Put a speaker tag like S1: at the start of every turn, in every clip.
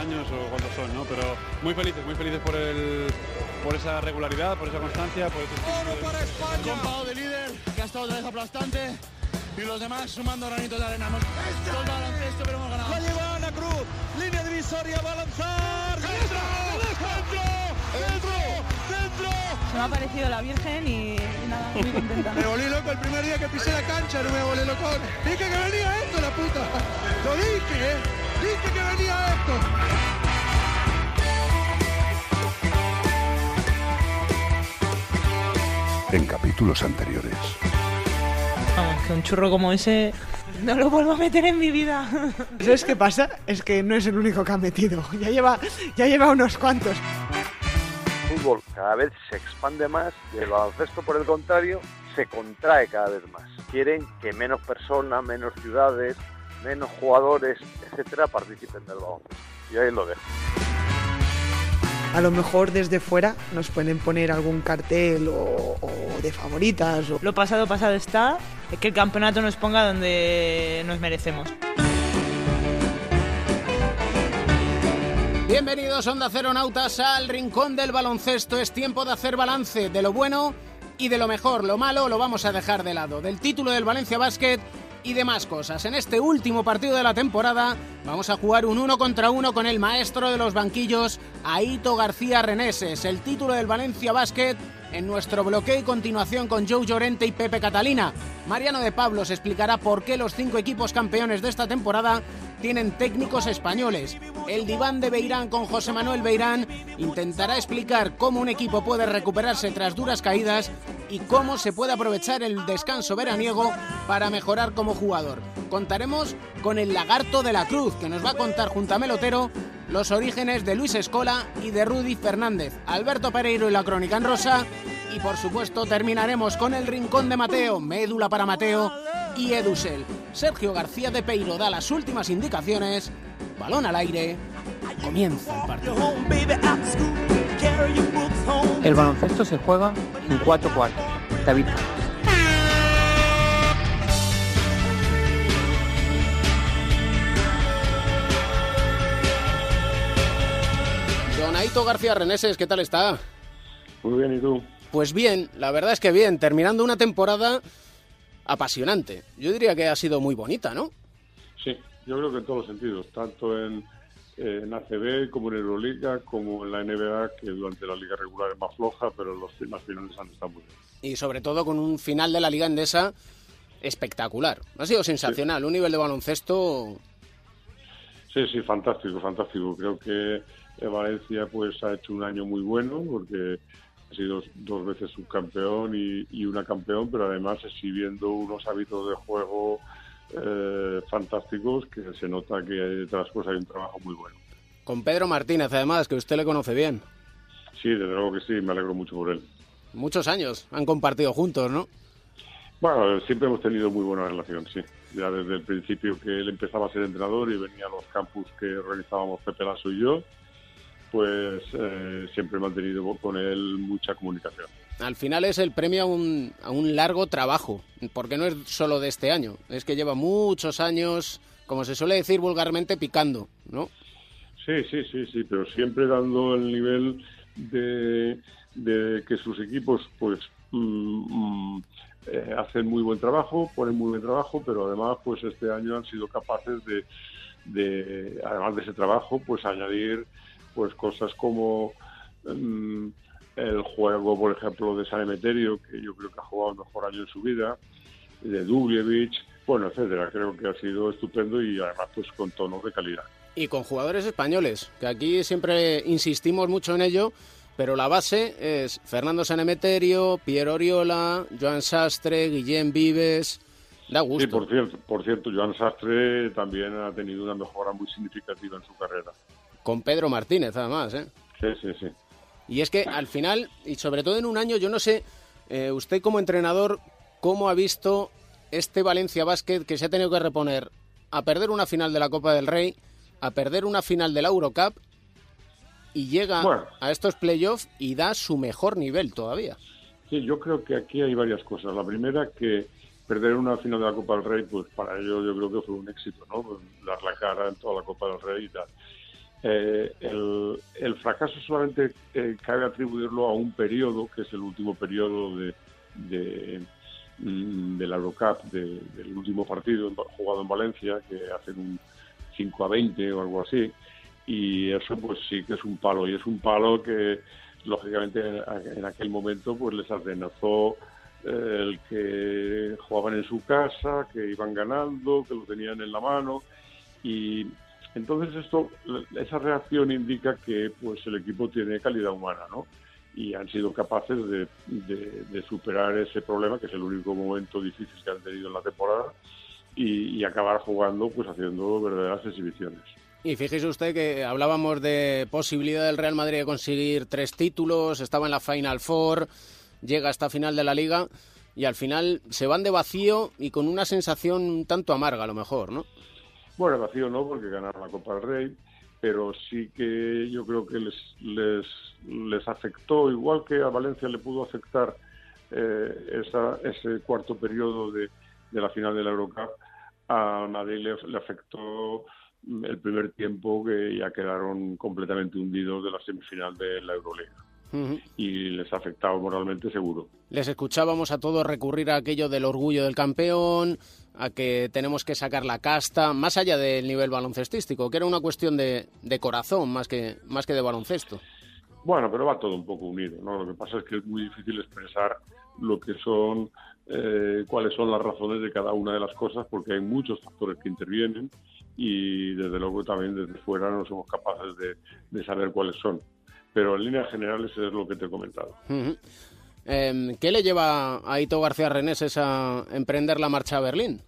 S1: años o cuántos son, ¿no? Pero muy felices, muy felices por el por esa regularidad, por esa constancia, por ese
S2: ¡Oro para España! de líder, que ha estado otra vez aplastante y los demás sumando granitos de arena. Hemos todo el baloncesto, pero hemos ganado.
S3: La lleva Ana Cruz, línea divisoria, va a lanzar. ¡Dentro! ¡Dentro! ¡Dentro! ¡Dentro!
S4: Se me ha parecido la Virgen y, y nada, muy contenta.
S3: Me volví loco el primer día que pisé la cancha, no me volví loco. Dije que venía esto, la puta. Lo dije, ¿eh? Dije que venía esto.
S5: En capítulos anteriores.
S4: Vamos, que un churro como ese no lo vuelvo a meter en mi vida.
S6: ¿Sabes qué pasa? Es que no es el único que ha metido. Ya lleva, ya lleva unos cuantos.
S7: El fútbol cada vez se expande más y el baloncesto, por el contrario, se contrae cada vez más. Quieren que menos personas, menos ciudades, menos jugadores, etcétera, participen del baloncesto. Y ahí lo dejo.
S6: A lo mejor desde fuera nos pueden poner algún cartel o, o de favoritas. O...
S4: Lo pasado, pasado está. Que el campeonato nos ponga donde nos merecemos.
S8: Bienvenidos Onda Cero Nautas al Rincón del Baloncesto. Es tiempo de hacer balance de lo bueno y de lo mejor. Lo malo lo vamos a dejar de lado. Del título del Valencia Basket y demás cosas. En este último partido de la temporada vamos a jugar un uno contra uno con el maestro de los banquillos, Aito García Reneses. El título del Valencia Basket en nuestro bloqueo y continuación con Joe Llorente y Pepe Catalina. Mariano de Pablo se explicará por qué los cinco equipos campeones de esta temporada tienen técnicos españoles. El diván de Beirán con José Manuel Beirán intentará explicar cómo un equipo puede recuperarse tras duras caídas y cómo se puede aprovechar el descanso veraniego para mejorar como jugador. Contaremos con el lagarto de la cruz que nos va a contar junto a Melotero los orígenes de Luis Escola y de Rudy Fernández, Alberto Pereiro y la crónica en rosa y por supuesto terminaremos con el rincón de Mateo, médula para Mateo y Edusel. Sergio García de Peiro da las últimas indicaciones, balón al aire, comienza el partido.
S9: El baloncesto se juega en cuatro cuartos. David.
S8: Don Aito García Reneses, ¿qué tal está?
S7: Muy bien, ¿y tú?
S8: Pues bien, la verdad es que bien, terminando una temporada apasionante. Yo diría que ha sido muy bonita, ¿no?
S10: Sí, yo creo que en todos los sentidos, tanto en, en ACB como en Euroliga, como en la NBA, que durante la liga regular es más floja, pero los las finales han estado muy bien.
S8: Y sobre todo con un final de la Liga Endesa espectacular. Ha sido sensacional, un nivel de baloncesto...
S10: Sí, sí, fantástico, fantástico. Creo que Valencia pues ha hecho un año muy bueno, porque ha sido dos veces subcampeón y, y una campeón, pero además exhibiendo unos hábitos de juego eh, fantásticos que se nota que detrás pues hay un trabajo muy bueno.
S8: Con Pedro Martínez, además, que usted le conoce bien.
S10: Sí, desde luego que sí, me alegro mucho por él.
S8: Muchos años han compartido juntos, ¿no?
S10: Bueno, siempre hemos tenido muy buena relación, sí. Ya desde el principio que él empezaba a ser entrenador y venía a los campus que organizábamos Pepe Lasso y yo, pues eh, siempre he mantenido con él mucha comunicación.
S8: Al final es el premio a un, a un largo trabajo, porque no es solo de este año, es que lleva muchos años, como se suele decir vulgarmente, picando, ¿no?
S10: Sí, sí, sí, sí, pero siempre dando el nivel de, de que sus equipos, pues, mm, mm, eh, hacen muy buen trabajo, ponen muy buen trabajo, pero además, pues, este año han sido capaces de, de además de ese trabajo, pues, añadir, pues, cosas como mm, el juego, por ejemplo, de San Emeterio, que yo creo que ha jugado el mejor año en su vida, de Dubljevic, bueno, etcétera. Creo que ha sido estupendo y además, pues, con tonos de calidad.
S8: Y con jugadores españoles, que aquí siempre insistimos mucho en ello, pero la base es Fernando Sanemeterio, Piero Oriola, Joan Sastre, Guillem Vives. Da gusto.
S10: Sí, por cierto, por cierto, Joan Sastre también ha tenido una mejora muy significativa en su carrera.
S8: Con Pedro Martínez, además, ¿eh?
S10: Sí, sí, sí.
S8: Y es que al final, y sobre todo en un año, yo no sé, eh, usted como entrenador, ¿cómo ha visto este Valencia Basket que se ha tenido que reponer a perder una final de la Copa del Rey, a perder una final de la Eurocup y llega
S10: Bueno.
S8: a estos playoffs y da su mejor nivel todavía?
S10: Sí, yo creo que aquí hay varias cosas. La primera, que perder una final de la Copa del Rey, pues para ellos yo creo que fue un éxito, ¿no? Dar la cara en toda la Copa del Rey y tal. Eh, el, fracaso solamente eh, cabe atribuirlo a un periodo, que es el último periodo de, mm, la Eurocup, del último partido jugado en Valencia, que hacen un 5 a 20 o algo así, y eso pues sí que es un palo, y es un palo que lógicamente en aquel momento pues les atenazó eh, el que jugaban en su casa, que iban ganando, que lo tenían en la mano, y entonces esto, esa reacción indica que pues el equipo tiene calidad humana, ¿no? Y han sido capaces de, superar ese problema, que es el único momento difícil que han tenido en la temporada, y, acabar jugando, pues haciendo verdaderas exhibiciones.
S8: Y fíjese usted que hablábamos de posibilidad del Real Madrid de conseguir tres títulos, estaba en la Final Four, llega hasta final de la liga y al final se van de vacío y con una sensación un tanto amarga a lo mejor, ¿no?
S10: Bueno, vacío no, porque ganaron la Copa del Rey, pero sí que yo creo que les, les, les afectó, igual que a Valencia le pudo afectar eh, esa, ese cuarto periodo de, de, la final de la Eurocup, a Madrid le, afectó el primer tiempo que ya quedaron completamente hundidos de la semifinal de la Euroliga y les ha afectado moralmente seguro.
S8: Les escuchábamos a todos recurrir a aquello del orgullo del campeón, a que tenemos que sacar la casta, más allá del nivel baloncestístico, que era una cuestión de, corazón más que, más que de baloncesto.
S10: Bueno, pero va todo un poco unido, ¿no? Lo que pasa es que es muy difícil expresar lo que son, eh, cuáles son las razones de cada una de las cosas, porque hay muchos factores que intervienen y desde luego también desde fuera no somos capaces de saber cuáles son pero en líneas generales es lo que te he comentado.
S8: Em, ¿Qué le lleva a Ito García Reneses a emprender la marcha a Berlín?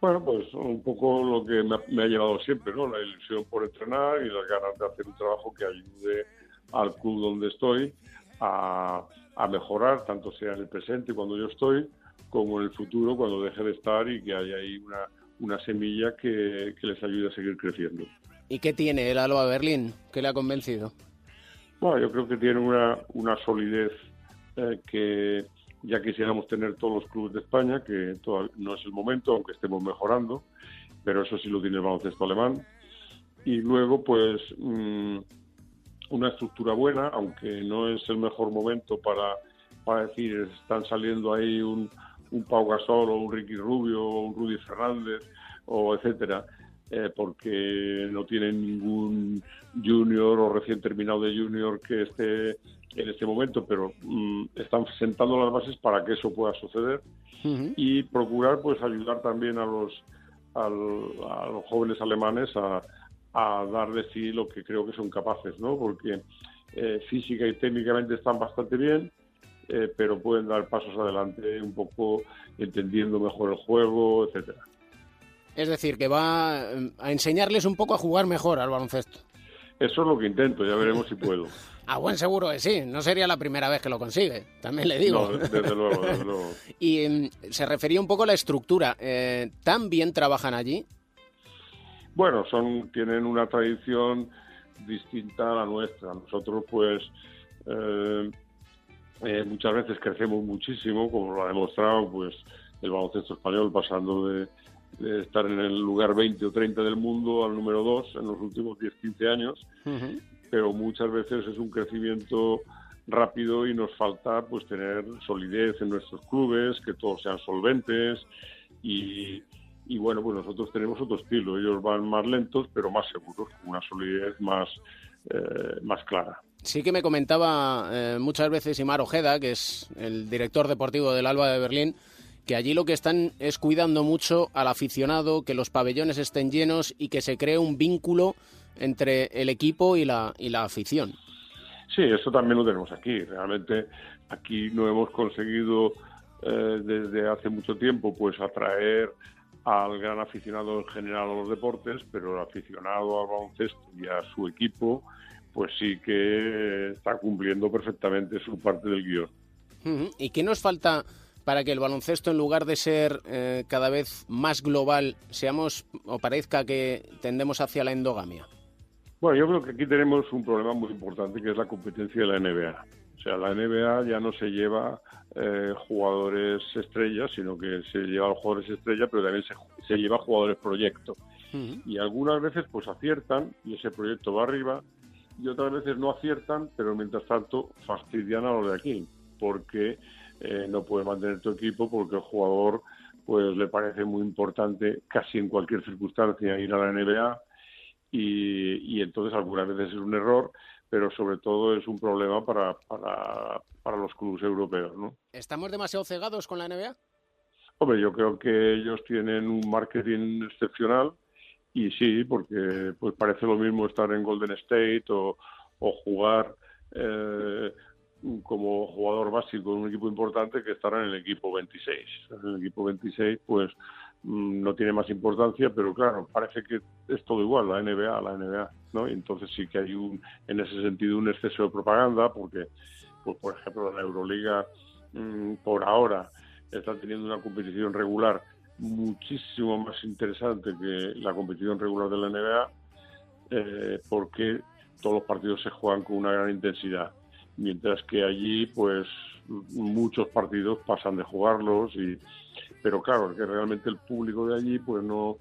S10: Bueno, pues un poco lo que me ha, llevado siempre, ¿no? La ilusión por entrenar y las ganas de hacer un trabajo que ayude al club donde estoy a, mejorar, tanto sea en el presente cuando yo estoy, como en el futuro cuando deje de estar y que haya ahí una, una semilla que, que les ayude a seguir creciendo.
S8: ¿Y qué tiene el Alba Berlín? ¿Qué le ha convencido?
S10: Bueno, yo creo que tiene una, una solidez eh, que ya quisiéramos tener todos los clubes de España, que no es el momento, aunque estemos mejorando, pero eso sí lo tiene el baloncesto alemán. Y luego, pues, mm, una estructura buena, aunque no es el mejor momento para, para decir, están saliendo ahí un, un Pau Gasol o un Ricky Rubio o un Rudy Fernández o etcétera eh, porque no tienen ningún junior o recién terminado de junior que esté en este momento, pero mm, están sentando las bases para que eso pueda suceder y procurar pues ayudar también a los a los jóvenes alemanes a, dar de sí lo que creo que son capaces, ¿no? Porque eh, física y técnicamente están bastante bien, eh, pero pueden dar pasos adelante un poco entendiendo mejor el juego, etcétera.
S8: Es decir, que va eh, a enseñarles un poco a jugar mejor al baloncesto.
S10: Eso es lo que intento, ya veremos si puedo.
S8: A buen seguro que sí, no sería la primera vez que lo consigue, también le digo.
S10: No, desde luego, desde luego.
S8: y mm, se refería un poco a la estructura. Eh, ¿Tan bien trabajan allí?
S10: Bueno, son tienen una tradición distinta a la nuestra. Nosotros, pues, eh, muchas veces crecemos muchísimo, como lo ha demostrado, pues, el baloncesto español pasando de de estar en el lugar 20 o 30 del mundo al número 2 en los últimos 10-15 años, pero muchas veces es un crecimiento rápido y nos falta pues tener solidez en nuestros clubes, que todos sean solventes. Y, y bueno, pues nosotros tenemos otro estilo, ellos van más lentos pero más seguros, con una solidez más, eh, más clara.
S8: Sí que me comentaba eh, muchas veces Imar Ojeda, que es el director deportivo del Alba de Berlín, que allí lo que están es cuidando mucho al aficionado, que los pabellones estén llenos y que se cree un vínculo entre el equipo y la, y la afición.
S10: Sí, eso también lo tenemos aquí. Realmente aquí no hemos conseguido eh, desde hace mucho tiempo pues atraer al gran aficionado en general a los deportes, pero el aficionado al baloncesto y a su equipo pues sí que está cumpliendo perfectamente su parte del guion.
S8: ¿Y qué nos falta para que el baloncesto, en lugar de ser eh, cada vez más global, seamos o parezca que tendemos hacia la endogamia?
S10: Bueno, yo creo que aquí tenemos un problema muy importante que es la competencia de la NBA. O sea, la NBA ya no se lleva eh, jugadores estrellas, sino que se lleva a jugadores estrellas, pero también se, se lleva jugadores proyecto. Y algunas veces pues aciertan y ese proyecto va arriba y otras veces no aciertan, pero mientras tanto fastidian a los de aquí, porque eh, no puedes mantener tu equipo porque el jugador pues le parece muy importante casi en cualquier circunstancia ir a la NBA y, y entonces algunas veces es un error, pero sobre todo es un problema para, para, para los clubes europeos. ¿no?
S8: ¿Estamos demasiado cegados con la NBA?
S10: Hombre, yo creo que ellos tienen un marketing excepcional y sí, porque pues parece lo mismo estar en Golden State o, o jugar eh, como jugador básico en un equipo importante que estar en el equipo 26. En el equipo 26, pues mm, no tiene más importancia, pero claro, parece que es todo igual, la NBA, la NBA, ¿no? Y entonces sí que hay un, en ese sentido, un exceso de propaganda, porque, pues, por ejemplo, la Euroliga, mm, por ahora, está teniendo una competición regular muchísimo más interesante que la competición regular de la NBA, eh, porque todos los partidos se juegan con una gran intensidad, mientras que allí, pues, muchos partidos pasan de jugarlos y, pero claro, que realmente el público de allí, pues, no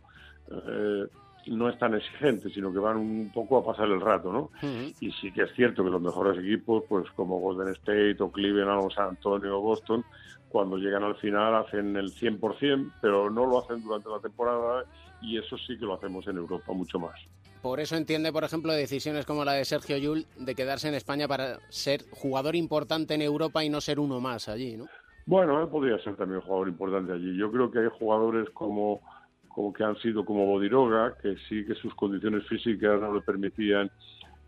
S10: eh, no es tan exigente, sino que van un poco a pasar el rato, ¿no? Y sí que es cierto que los mejores equipos, pues como Golden State o Cleveland o San Antonio o Boston, cuando llegan al final hacen el 100%, pero no lo hacen durante la temporada y eso sí que lo hacemos en Europa mucho más.
S8: Por eso entiende, por ejemplo, decisiones como la de Sergio Yul de quedarse en España para ser jugador importante en Europa y no ser uno más allí, ¿no?
S10: Bueno, él podría ser también jugador importante allí. Yo creo que hay jugadores como, como que han sido como Bodiroga, que sí que sus condiciones físicas no le permitían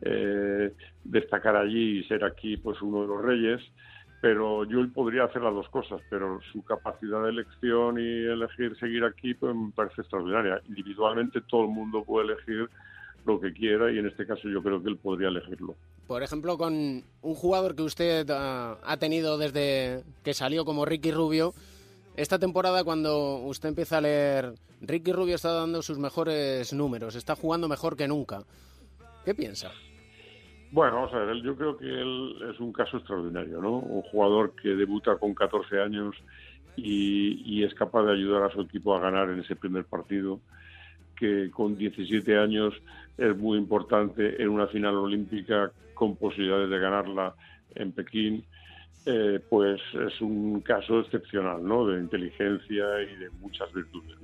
S10: eh, destacar allí y ser aquí pues uno de los reyes pero yo podría hacer las dos cosas, pero su capacidad de elección y elegir seguir aquí pues me parece extraordinaria. Individualmente todo el mundo puede elegir lo que quiera y en este caso yo creo que él podría elegirlo.
S8: Por ejemplo, con un jugador que usted ha, ha tenido desde que salió como Ricky Rubio, esta temporada cuando usted empieza a leer, Ricky Rubio está dando sus mejores números, está jugando mejor que nunca. ¿Qué piensa?
S10: Bueno, vamos a ver, yo creo que él es un caso extraordinario, ¿no? Un jugador que debuta con 14 años y, y, es capaz de ayudar a su equipo a ganar en ese primer partido, que con 17 años es muy importante en una final olímpica con posibilidades de ganarla en Pekín, eh, pues es un caso excepcional, ¿no? De inteligencia y de muchas virtudes.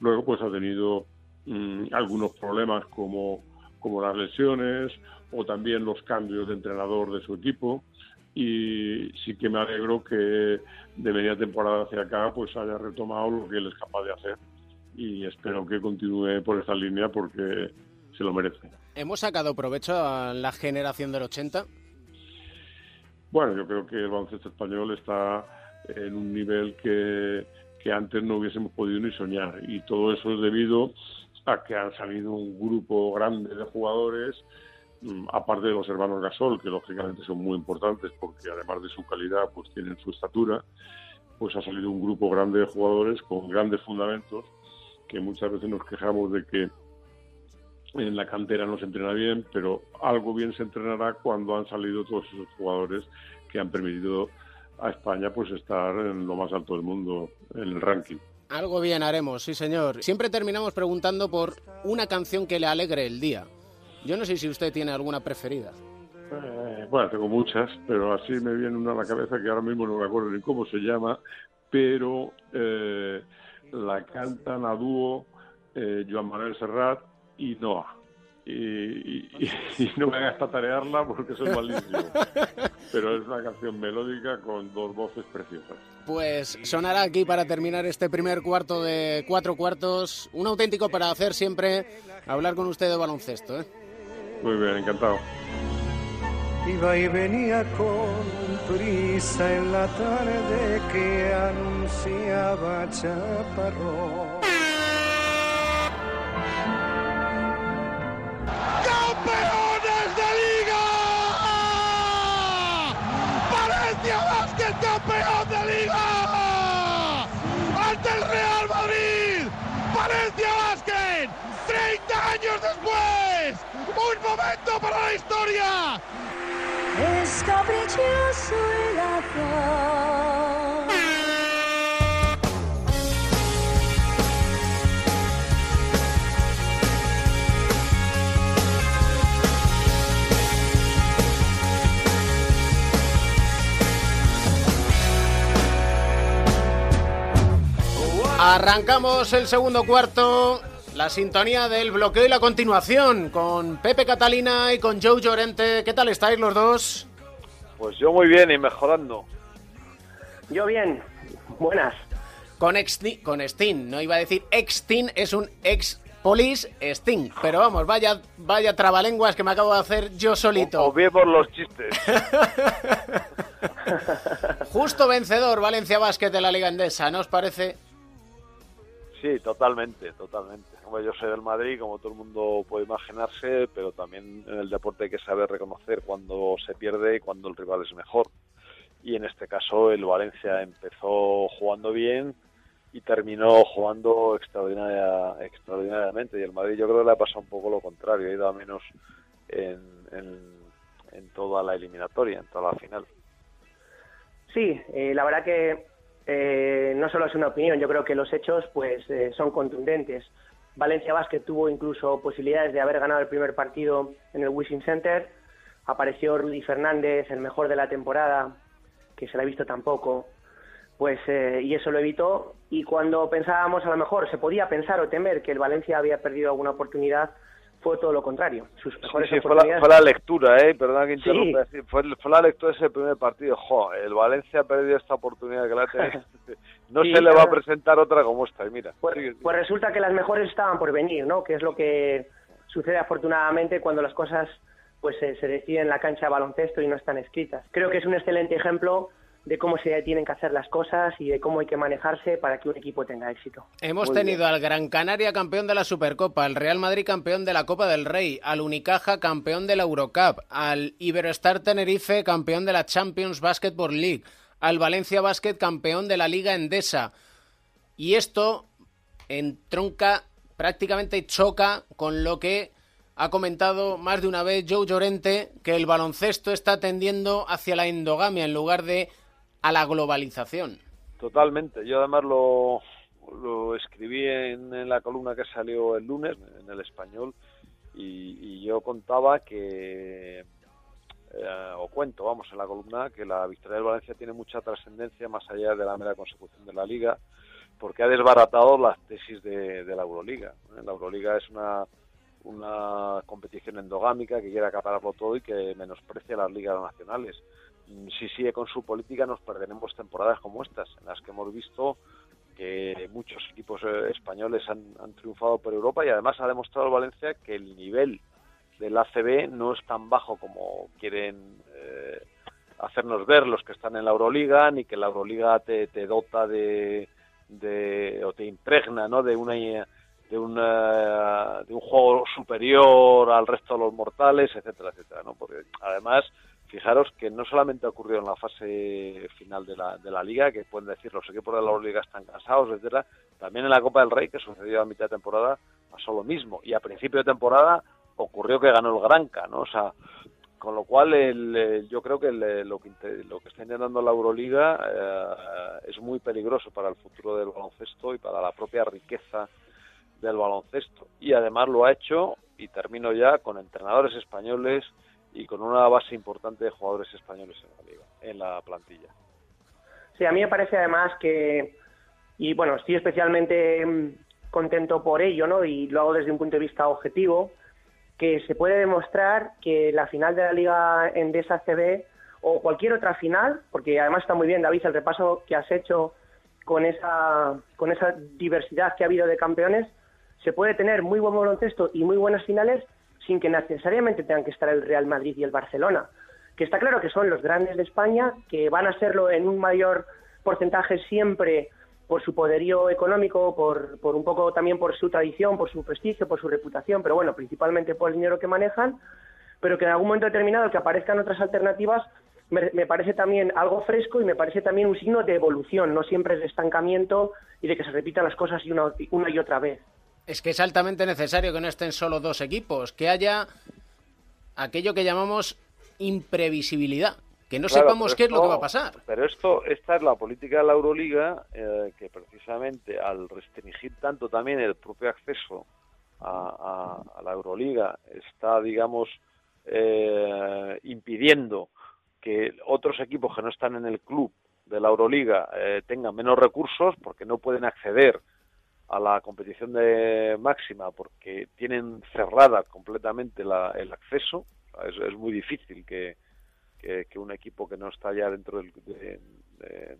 S10: Luego, pues ha tenido mmm, algunos problemas como, como las lesiones o también los cambios de entrenador de su equipo y sí que me alegro que de media temporada hacia acá pues haya retomado lo que él es capaz de hacer y espero que continúe por esta línea porque se lo merece.
S8: ¿Hemos sacado provecho a la generación del 80?
S10: Bueno, yo creo que el baloncesto español está en un nivel que, que antes no hubiésemos podido ni soñar y todo eso es debido a que han salido un grupo grande de jugadores Mm, aparte de los hermanos Gasol, que lógicamente son muy importantes porque además de su calidad, pues tienen su estatura, pues ha salido un grupo grande de jugadores con grandes fundamentos, que muchas veces nos quejamos de que en la cantera no se entrena bien, pero algo bien se entrenará cuando han salido todos esos jugadores que han permitido a España pues estar en lo más alto del mundo en el ranking.
S8: Algo bien haremos, sí señor. Siempre terminamos preguntando por una canción que le alegre el día. Yo no sé si usted tiene alguna preferida.
S10: Eh, bueno, tengo muchas, pero así me viene una a la cabeza que ahora mismo no me acuerdo ni cómo se llama, pero eh, la cantan a dúo eh, Joan Manuel Serrat y Noah. Y, y, y, no me hagas patarearla porque soy malísimo. Pero es una canción melódica con dos voces preciosas.
S8: Pues sonará aquí para terminar este primer cuarto de cuatro cuartos. Un auténtico para hacer siempre hablar con usted de baloncesto. ¿eh?
S10: Muy bien, encantado.
S11: Iba y venía con prisa en la tarde que anunciaba Chaparrón.
S3: ¡Campeones de Liga! ¡Valencia Basket campeón de Liga! ¡Ante el Real Madrid! ¡Valencia Basket! ¡30 años después! ¡Un momento para la historia!
S12: Es caprichoso el azar.
S8: Arrancamos el segundo cuarto, la sintonía del bloqueo y la continuación con Pepe Catalina y con Joe Llorente. ¿Qué tal estáis los dos?
S7: Pues yo muy bien y mejorando.
S13: Yo bien, buenas.
S8: Con, con Sting, no iba a decir Extin, es un ex police Sting. Pero vamos, vaya, vaya trabalenguas que me acabo de hacer yo solito.
S7: Obviemos los chistes.
S8: Justo vencedor Valencia Basket de la Liga Endesa, ¿no os parece?
S7: Sí, totalmente, totalmente. Yo soy del Madrid, como todo el mundo puede imaginarse, pero también en el deporte hay que saber reconocer cuando se pierde y cuando el rival es mejor. Y en este caso el Valencia empezó jugando bien y terminó jugando extraordinaria, extraordinariamente. Y el Madrid yo creo que le ha pasado un poco lo contrario, ha ido a menos en, en, en toda la eliminatoria, en toda la final.
S13: Sí, eh, la verdad que eh, no solo es una opinión, yo creo que los hechos pues eh, son contundentes. Valencia Basket tuvo incluso posibilidades de haber ganado el primer partido en el Wishing Center. Apareció Rudy Fernández, el mejor de la temporada, que se la ha visto tampoco. Pues, eh, y eso lo evitó. Y cuando pensábamos, a lo mejor se podía pensar o temer que el Valencia había perdido alguna oportunidad, fue todo lo contrario. Sus mejores
S7: Sí, sí, fue, la,
S13: oportunidades.
S7: fue la lectura, ¿eh? Perdona que interrumpa.
S13: Sí.
S7: Fue, fue la lectura de ese primer partido. Jo, el Valencia ha perdido esta oportunidad que la tenido. No se le va a presentar otra como esta. y Mira,
S13: Pues,
S7: sigue.
S13: pues resulta que las mejores estaban por venir, ¿no? Que es lo que sucede afortunadamente cuando las cosas pues se, se deciden en la cancha de baloncesto y no están escritas. Creo que es un excelente ejemplo de cómo se tienen que hacer las cosas y de cómo hay que manejarse para que un equipo tenga éxito.
S8: Hemos
S13: Muy
S8: tenido al Gran Canaria campeón de la Supercopa, al Real Madrid campeón de la Copa del Rey, al Unicaja campeón de la Eurocup, al Iberostar Tenerife campeón de la Champions Basketball League, al Valencia Basket campeón de la Liga Endesa. Y esto entronca, prácticamente choca con lo que ha comentado más de una vez Joe Llorente, que el baloncesto está tendiendo hacia la endogamia en lugar de a la globalización.
S7: Totalmente. Yo además lo, lo escribí en, la columna que salió el lunes en el español y, yo contaba que, eh, o cuento, vamos, en la columna, que la victoria del Valencia tiene mucha trascendencia más allá de la mera consecución de la liga, porque ha desbaratado las tesis de, de la Euroliga. ¿eh? La Euroliga es una, una competición endogámica que quiere acapararlo todo y que menosprecia las ligas nacionales. Si sigue con su política nos perderemos temporadas como estas, en las que hemos visto que muchos equipos eh, españoles han, han triunfado por Europa y además ha demostrado Valencia que el nivel del ACB no es tan bajo como quieren eh, hacernos ver los que están en la Euroliga, ni que la Euroliga te, te dota de, de o te impregna ¿no? de una de una de un juego superior al resto de los mortales, etcétera, etcétera, ¿no? Porque además fijaros que no solamente ha ocurrido en la fase final de la, de la liga, que pueden decir los equipos de la Euroliga están cansados, etcétera, también en la Copa del Rey, que sucedió a mitad de temporada, pasó lo mismo. Y a principio de temporada ocurrió que ganó el Granca, ¿no? O sea, con lo cual el, yo creo que lo, que lo que está intentando la Euroliga eh, es muy peligroso para el futuro del baloncesto y para la propia riqueza del baloncesto. Y además lo ha hecho, y termino ya, con entrenadores españoles y con una base importante de jugadores españoles en la liga, en la plantilla.
S13: Sí, a mí me parece además que, y bueno, estoy especialmente mm, contento por ello, ¿no? Y lo hago desde un punto de vista objetivo, que se puede demostrar que la final de la Liga Endesa CB o cualquier otra final, porque además está muy bien, David, el repaso que has hecho con esa, con esa diversidad que ha habido de campeones, se puede tener muy buen baloncesto y muy buenas finales sin que necesariamente tengan que estar el Real Madrid y el Barcelona. Que está claro que son los grandes de España, que van a serlo en un mayor porcentaje siempre por su poderío económico, por, por un poco también por su tradición, por su prestigio, por su reputación, pero bueno, principalmente por el dinero que manejan, pero que en algún momento determinado que aparezcan otras alternativas me, parece también algo fresco y me parece también un signo de evolución, no siempre es de estancamiento y de que se repitan las cosas una y otra vez.
S8: Es que es altamente necesario que no estén solo dos equipos, que haya aquello que llamamos imprevisibilidad, que no
S7: Claro,
S8: sepamos qué es lo que va a pasar.
S7: Pero esto, esta es la política de la Euroliga, eh, que precisamente al restringir tanto también el propio acceso a, a- a la Euroliga, está, digamos, eh, impidiendo que otros equipos que no están en el club de la Euroliga eh, tengan menos recursos porque no pueden acceder a la competición de máxima porque tienen cerrada completamente la- el acceso. Es, muy difícil que, que, un equipo que no está ya dentro del-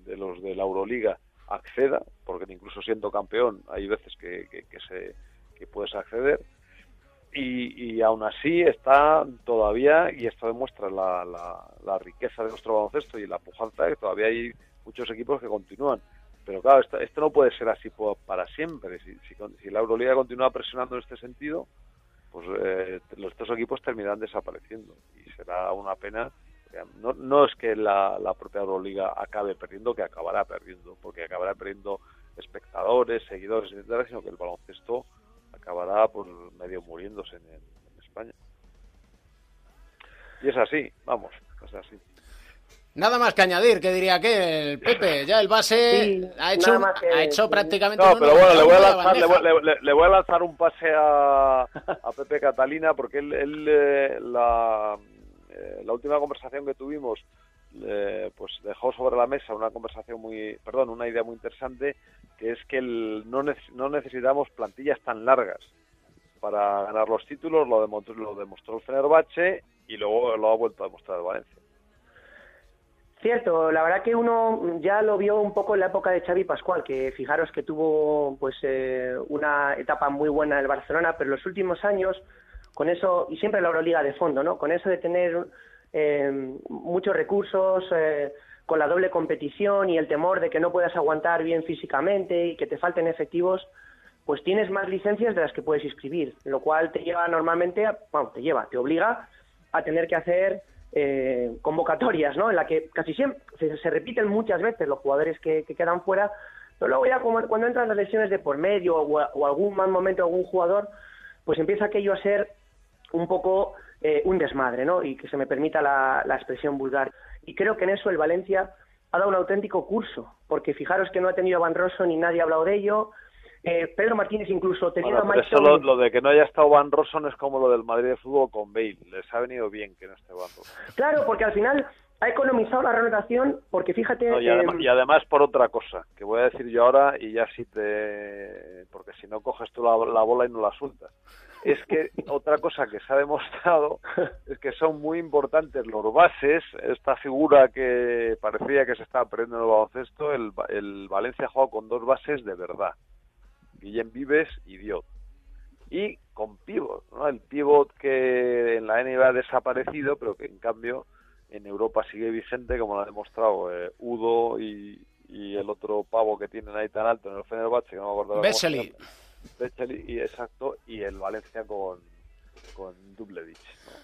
S7: de, los de la Euroliga acceda, porque incluso siendo campeón hay veces que, que, que se, que puedes acceder. Y, y aún así está todavía, y esto demuestra la, la, la riqueza de nuestro baloncesto y la pujanza, que todavía hay muchos equipos que continúan. Pero claro, esto, esto no puede ser así para siempre. Si, si, si la Euroliga continúa presionando en este sentido, pues eh, los estos equipos terminarán desapareciendo. Y será una pena. No, no es que la, la propia Euroliga acabe perdiendo, que acabará perdiendo, porque acabará perdiendo espectadores, seguidores, etcétera, sino que el baloncesto acabará pues medio muriéndose en, en España. Y es así, vamos, es así.
S8: Nada más que añadir, que diría que el Pepe, ya el base
S13: Sí,
S8: ha hecho, un-
S13: que-
S8: ha hecho prácticamente
S7: No, pero bueno, le voy a lanzar, le voy,
S8: bandeja.
S7: le- le voy a lanzar un pase a, a Pepe Catalina porque él, él, eh, la, eh, la última conversación que tuvimos eh, pues dejó sobre la mesa una conversación muy, perdón, una idea muy interesante que es que el- no, nece- no necesitamos plantillas tan largas para ganar los títulos, lo demostró, lo demostró el Fenerbahce y luego lo ha vuelto a demostrar el Valencia.
S13: Cierto, la verdad que uno ya lo vio un poco en la época de Xavi Pascual, que fijaros que tuvo pues eh, una etapa muy buena en el Barcelona, pero en los últimos años, con eso, y siempre la Euroliga de fondo, ¿no? Con eso de tener eh, muchos recursos, eh, con la doble competición y el temor de que no puedas aguantar bien físicamente y que te falten efectivos, pues tienes más licencias de las que puedes inscribir, lo cual te lleva normalmente, a, bueno, te lleva, te obliga a tener que hacer eh, convocatorias, ¿no? En la que casi siempre se, repiten muchas veces los jugadores que, que quedan fuera, pero luego ya como- cuando entran las lesiones de por medio o, algún mal momento algún jugador, pues empieza aquello a ser un poco eh, un desmadre, ¿no? Y que se me permita la, la expresión vulgar. Y creo que en eso el Valencia ha dado un auténtico curso, porque fijaros que no ha tenido a Van Rosso ni nadie ha hablado de ello. Eh, Pedro Martínez incluso teniendo
S7: Bueno,
S13: a Mike
S7: lo, de que no haya estado Van Rossum es como lo del Madrid de fútbol con Bale. Les ha venido bien que no esté Van Rossum.
S13: Claro, porque al final ha economizado la renovación, porque fíjate...
S7: No, y,
S13: eh,
S7: además, y además por otra cosa, que voy a decir yo ahora y ya si te... porque si no coges tú la, la bola y no la sueltas. Es que otra cosa que se ha demostrado es que son muy importantes los bases, esta figura que parecía que se estaba perdiendo en el baloncesto, el, el Valencia ha jugado con dos bases de verdad, Guillem Vives y Diot. Y con pivot, ¿no? El pivot que en la NBA ha desaparecido, pero que en cambio en Europa sigue vigente, como lo ha demostrado eh, Udo y, y el otro pavo que tienen ahí tan alto en el Fenerbahce, que no me acuerdo llama. Vesely, y exacto, y el Valencia con, con Dublevich.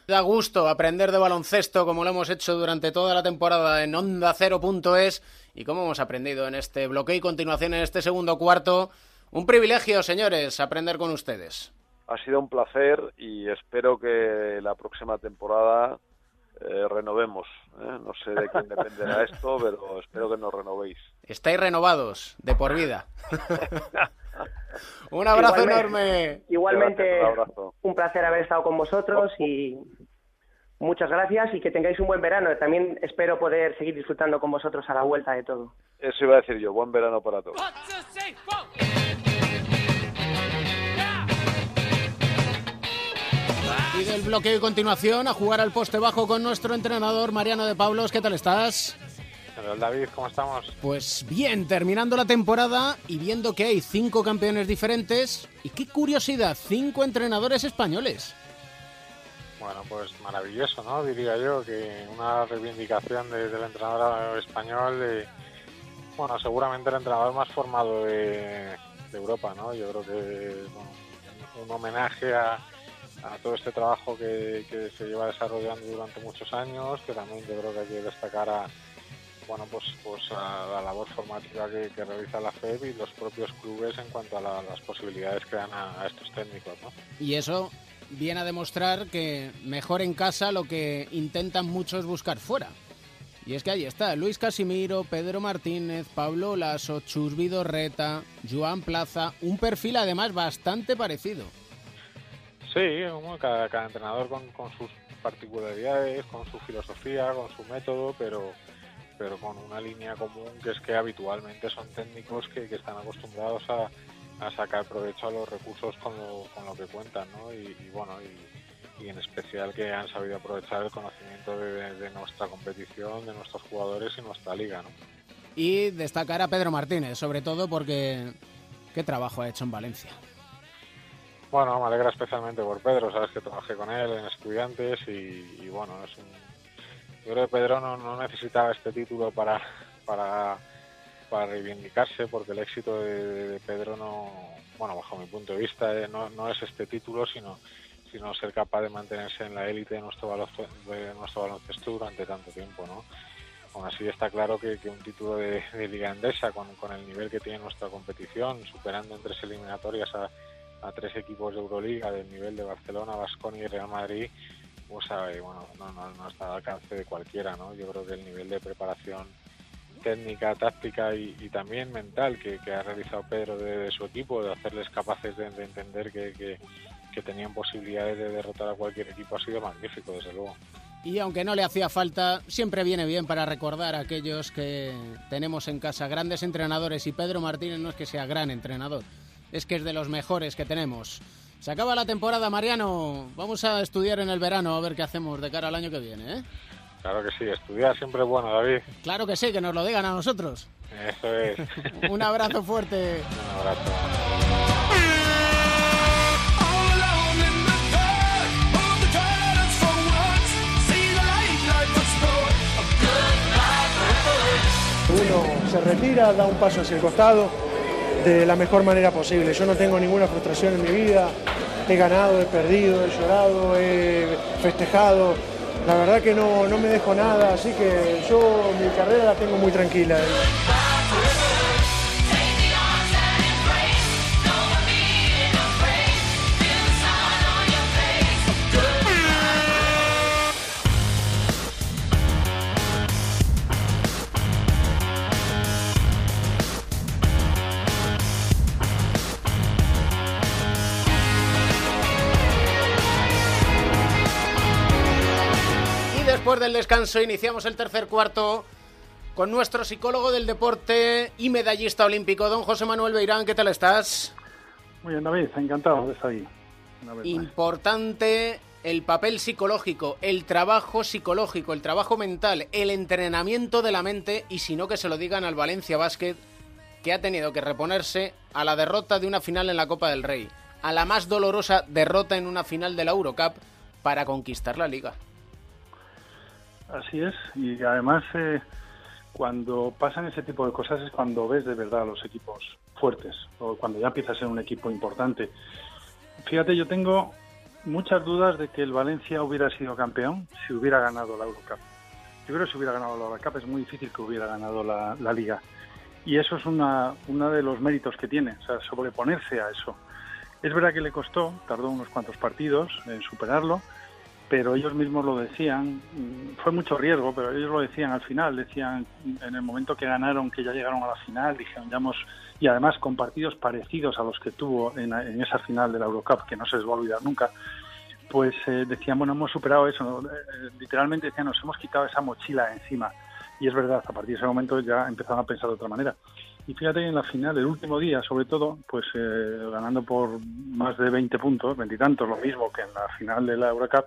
S8: Da gusto aprender de baloncesto como lo hemos hecho durante toda la temporada en Onda Cero.es y como hemos aprendido en este bloqueo y continuación en este segundo cuarto. Un privilegio, señores, aprender con ustedes.
S7: Ha sido un placer y espero que la próxima temporada eh, renovemos. ¿eh? No sé de quién dependerá esto, pero espero que nos renovéis.
S8: Estáis renovados de por vida. Un abrazo
S13: Igualmente.
S8: enorme.
S13: Igualmente,
S7: Un abrazo.
S13: un placer haber estado con vosotros y muchas gracias y que tengáis un buen verano. También espero poder seguir disfrutando con vosotros a la vuelta de todo.
S7: Eso iba a decir yo. Buen verano para todos.
S8: Y del bloqueo y continuación a jugar al poste bajo con nuestro entrenador Mariano de Pablos. ¿Qué tal estás?
S14: David, ¿cómo estamos?
S8: Pues bien, terminando la temporada y viendo que hay cinco campeones diferentes. Y qué curiosidad, cinco entrenadores españoles.
S14: Bueno, pues maravilloso, ¿no? Diría yo que una reivindicación de- del entrenador español, de, bueno, seguramente el entrenador más formado de, de Europa, ¿no? Yo creo que bueno, un homenaje a, a todo este trabajo que, que se lleva desarrollando durante muchos años, que también yo creo que hay que destacar a, bueno, pues, pues a la labor formativa que, realiza la FEB y los propios clubes en cuanto a la- las posibilidades que dan a, a estos técnicos, ¿no?
S8: Y eso viene a demostrar que mejor en casa lo que intentan muchos buscar fuera. Y es que ahí está, Luis Casimiro, Pedro Martínez, Pablo Lasso, Chus Vidorreta, Joan Plaza, un perfil además bastante parecido.
S14: Sí, cada, cada entrenador con, sus particularidades, con su filosofía, con su método, pero pero con una línea común que es que habitualmente son técnicos que, que están acostumbrados a, a sacar provecho a los recursos con lo, con lo que cuentan, ¿no? Y, bueno, y, y en especial que han sabido aprovechar el conocimiento de, de nuestra competición, de nuestros jugadores y nuestra liga, ¿no?
S8: Y destacar a Pedro Martínez, sobre todo porque qué trabajo ha hecho en Valencia.
S14: Bueno, me alegra especialmente por Pedro, sabes que trabajé con él en estudiantes y, bueno, es un, yo creo que Pedro no, no necesitaba este título para, para, para reivindicarse porque el éxito de, de Pedro no, bueno, bajo mi punto de vista, eh, no, no es este título, sino sino ser capaz de mantenerse en la élite de nuestro, baloncesto, de nuestro baloncesto durante tanto tiempo, ¿no? Aún así está claro que, que un título de, de Liga Endesa, con, con el nivel que tiene nuestra competición, superando en tres eliminatorias a, a tres equipos de Euroliga del nivel de Barcelona, Basconia y Real Madrid, pues bueno, no, no, no está al alcance de cualquiera, ¿no? Yo creo que el nivel de preparación técnica, táctica y, también mental que, ha realizado Pedro de, su equipo, de hacerles capaces de, de entender que, que, tenían posibilidades de derrotar a cualquier equipo, ha sido magnífico, desde luego.
S8: Y aunque no le hacía falta, siempre viene bien para recordar a aquellos que tenemos en casa grandes entrenadores y Pedro Martínez no es que sea gran entrenador, es que es de los mejores que tenemos. Se acaba la temporada, Mariano. Vamos a estudiar en el verano a ver qué hacemos de cara al año que viene, ¿eh?
S14: Claro que sí, estudiar siempre es bueno, David.
S8: Claro que sí, que nos lo digan a nosotros.
S14: Eso es.
S8: Un abrazo fuerte.
S14: Un abrazo.
S3: Uno se retira, da un paso hacia el costado de la mejor manera posible. Yo no tengo ninguna frustración en mi vida. He ganado, he perdido, he llorado, he festejado. La verdad que no, no me dejo nada, así que yo mi carrera la tengo muy tranquila.
S8: Del descanso iniciamos el tercer cuarto con nuestro psicólogo del deporte y medallista olímpico, don José Manuel Beirán. ¿Qué tal estás?
S15: Muy bien, David, encantado de estar ahí.
S8: Importante el papel psicológico, el trabajo psicológico, el trabajo mental, el entrenamiento de la mente y si no que se lo digan al Valencia Basket que ha tenido que reponerse a la derrota de una final en la Copa del Rey, a la más dolorosa derrota en una final de la Eurocup para conquistar la liga.
S15: Así es, y además eh, cuando pasan ese tipo de cosas es cuando ves de verdad a los equipos fuertes, o cuando ya empieza a ser un equipo importante. Fíjate, yo tengo muchas dudas de que el Valencia hubiera sido campeón si hubiera ganado la Eurocup. Yo creo que si hubiera ganado la Eurocup es muy difícil que hubiera ganado la, Liga. Y eso es una, uno de los méritos que tiene, o sea, sobreponerse a eso. Es verdad que le costó, tardó unos cuantos partidos en superarlo, pero ellos mismos lo decían, fue mucho riesgo, pero ellos lo decían al final, decían en el momento que ganaron, que ya llegaron a la final, dijeron, ya hemos, y además con partidos parecidos a los que tuvo en, en esa final de la Eurocup, que no se les va a olvidar nunca, pues eh, decían, bueno, hemos superado eso, eh, literalmente decían, nos hemos quitado esa mochila encima, y es verdad, a partir de ese momento ya empezaron a pensar de otra manera. Y fíjate en la final, el último día, sobre todo, pues eh, ganando por más de 20 puntos, veintitantos, lo mismo que en la final de la Eurocup,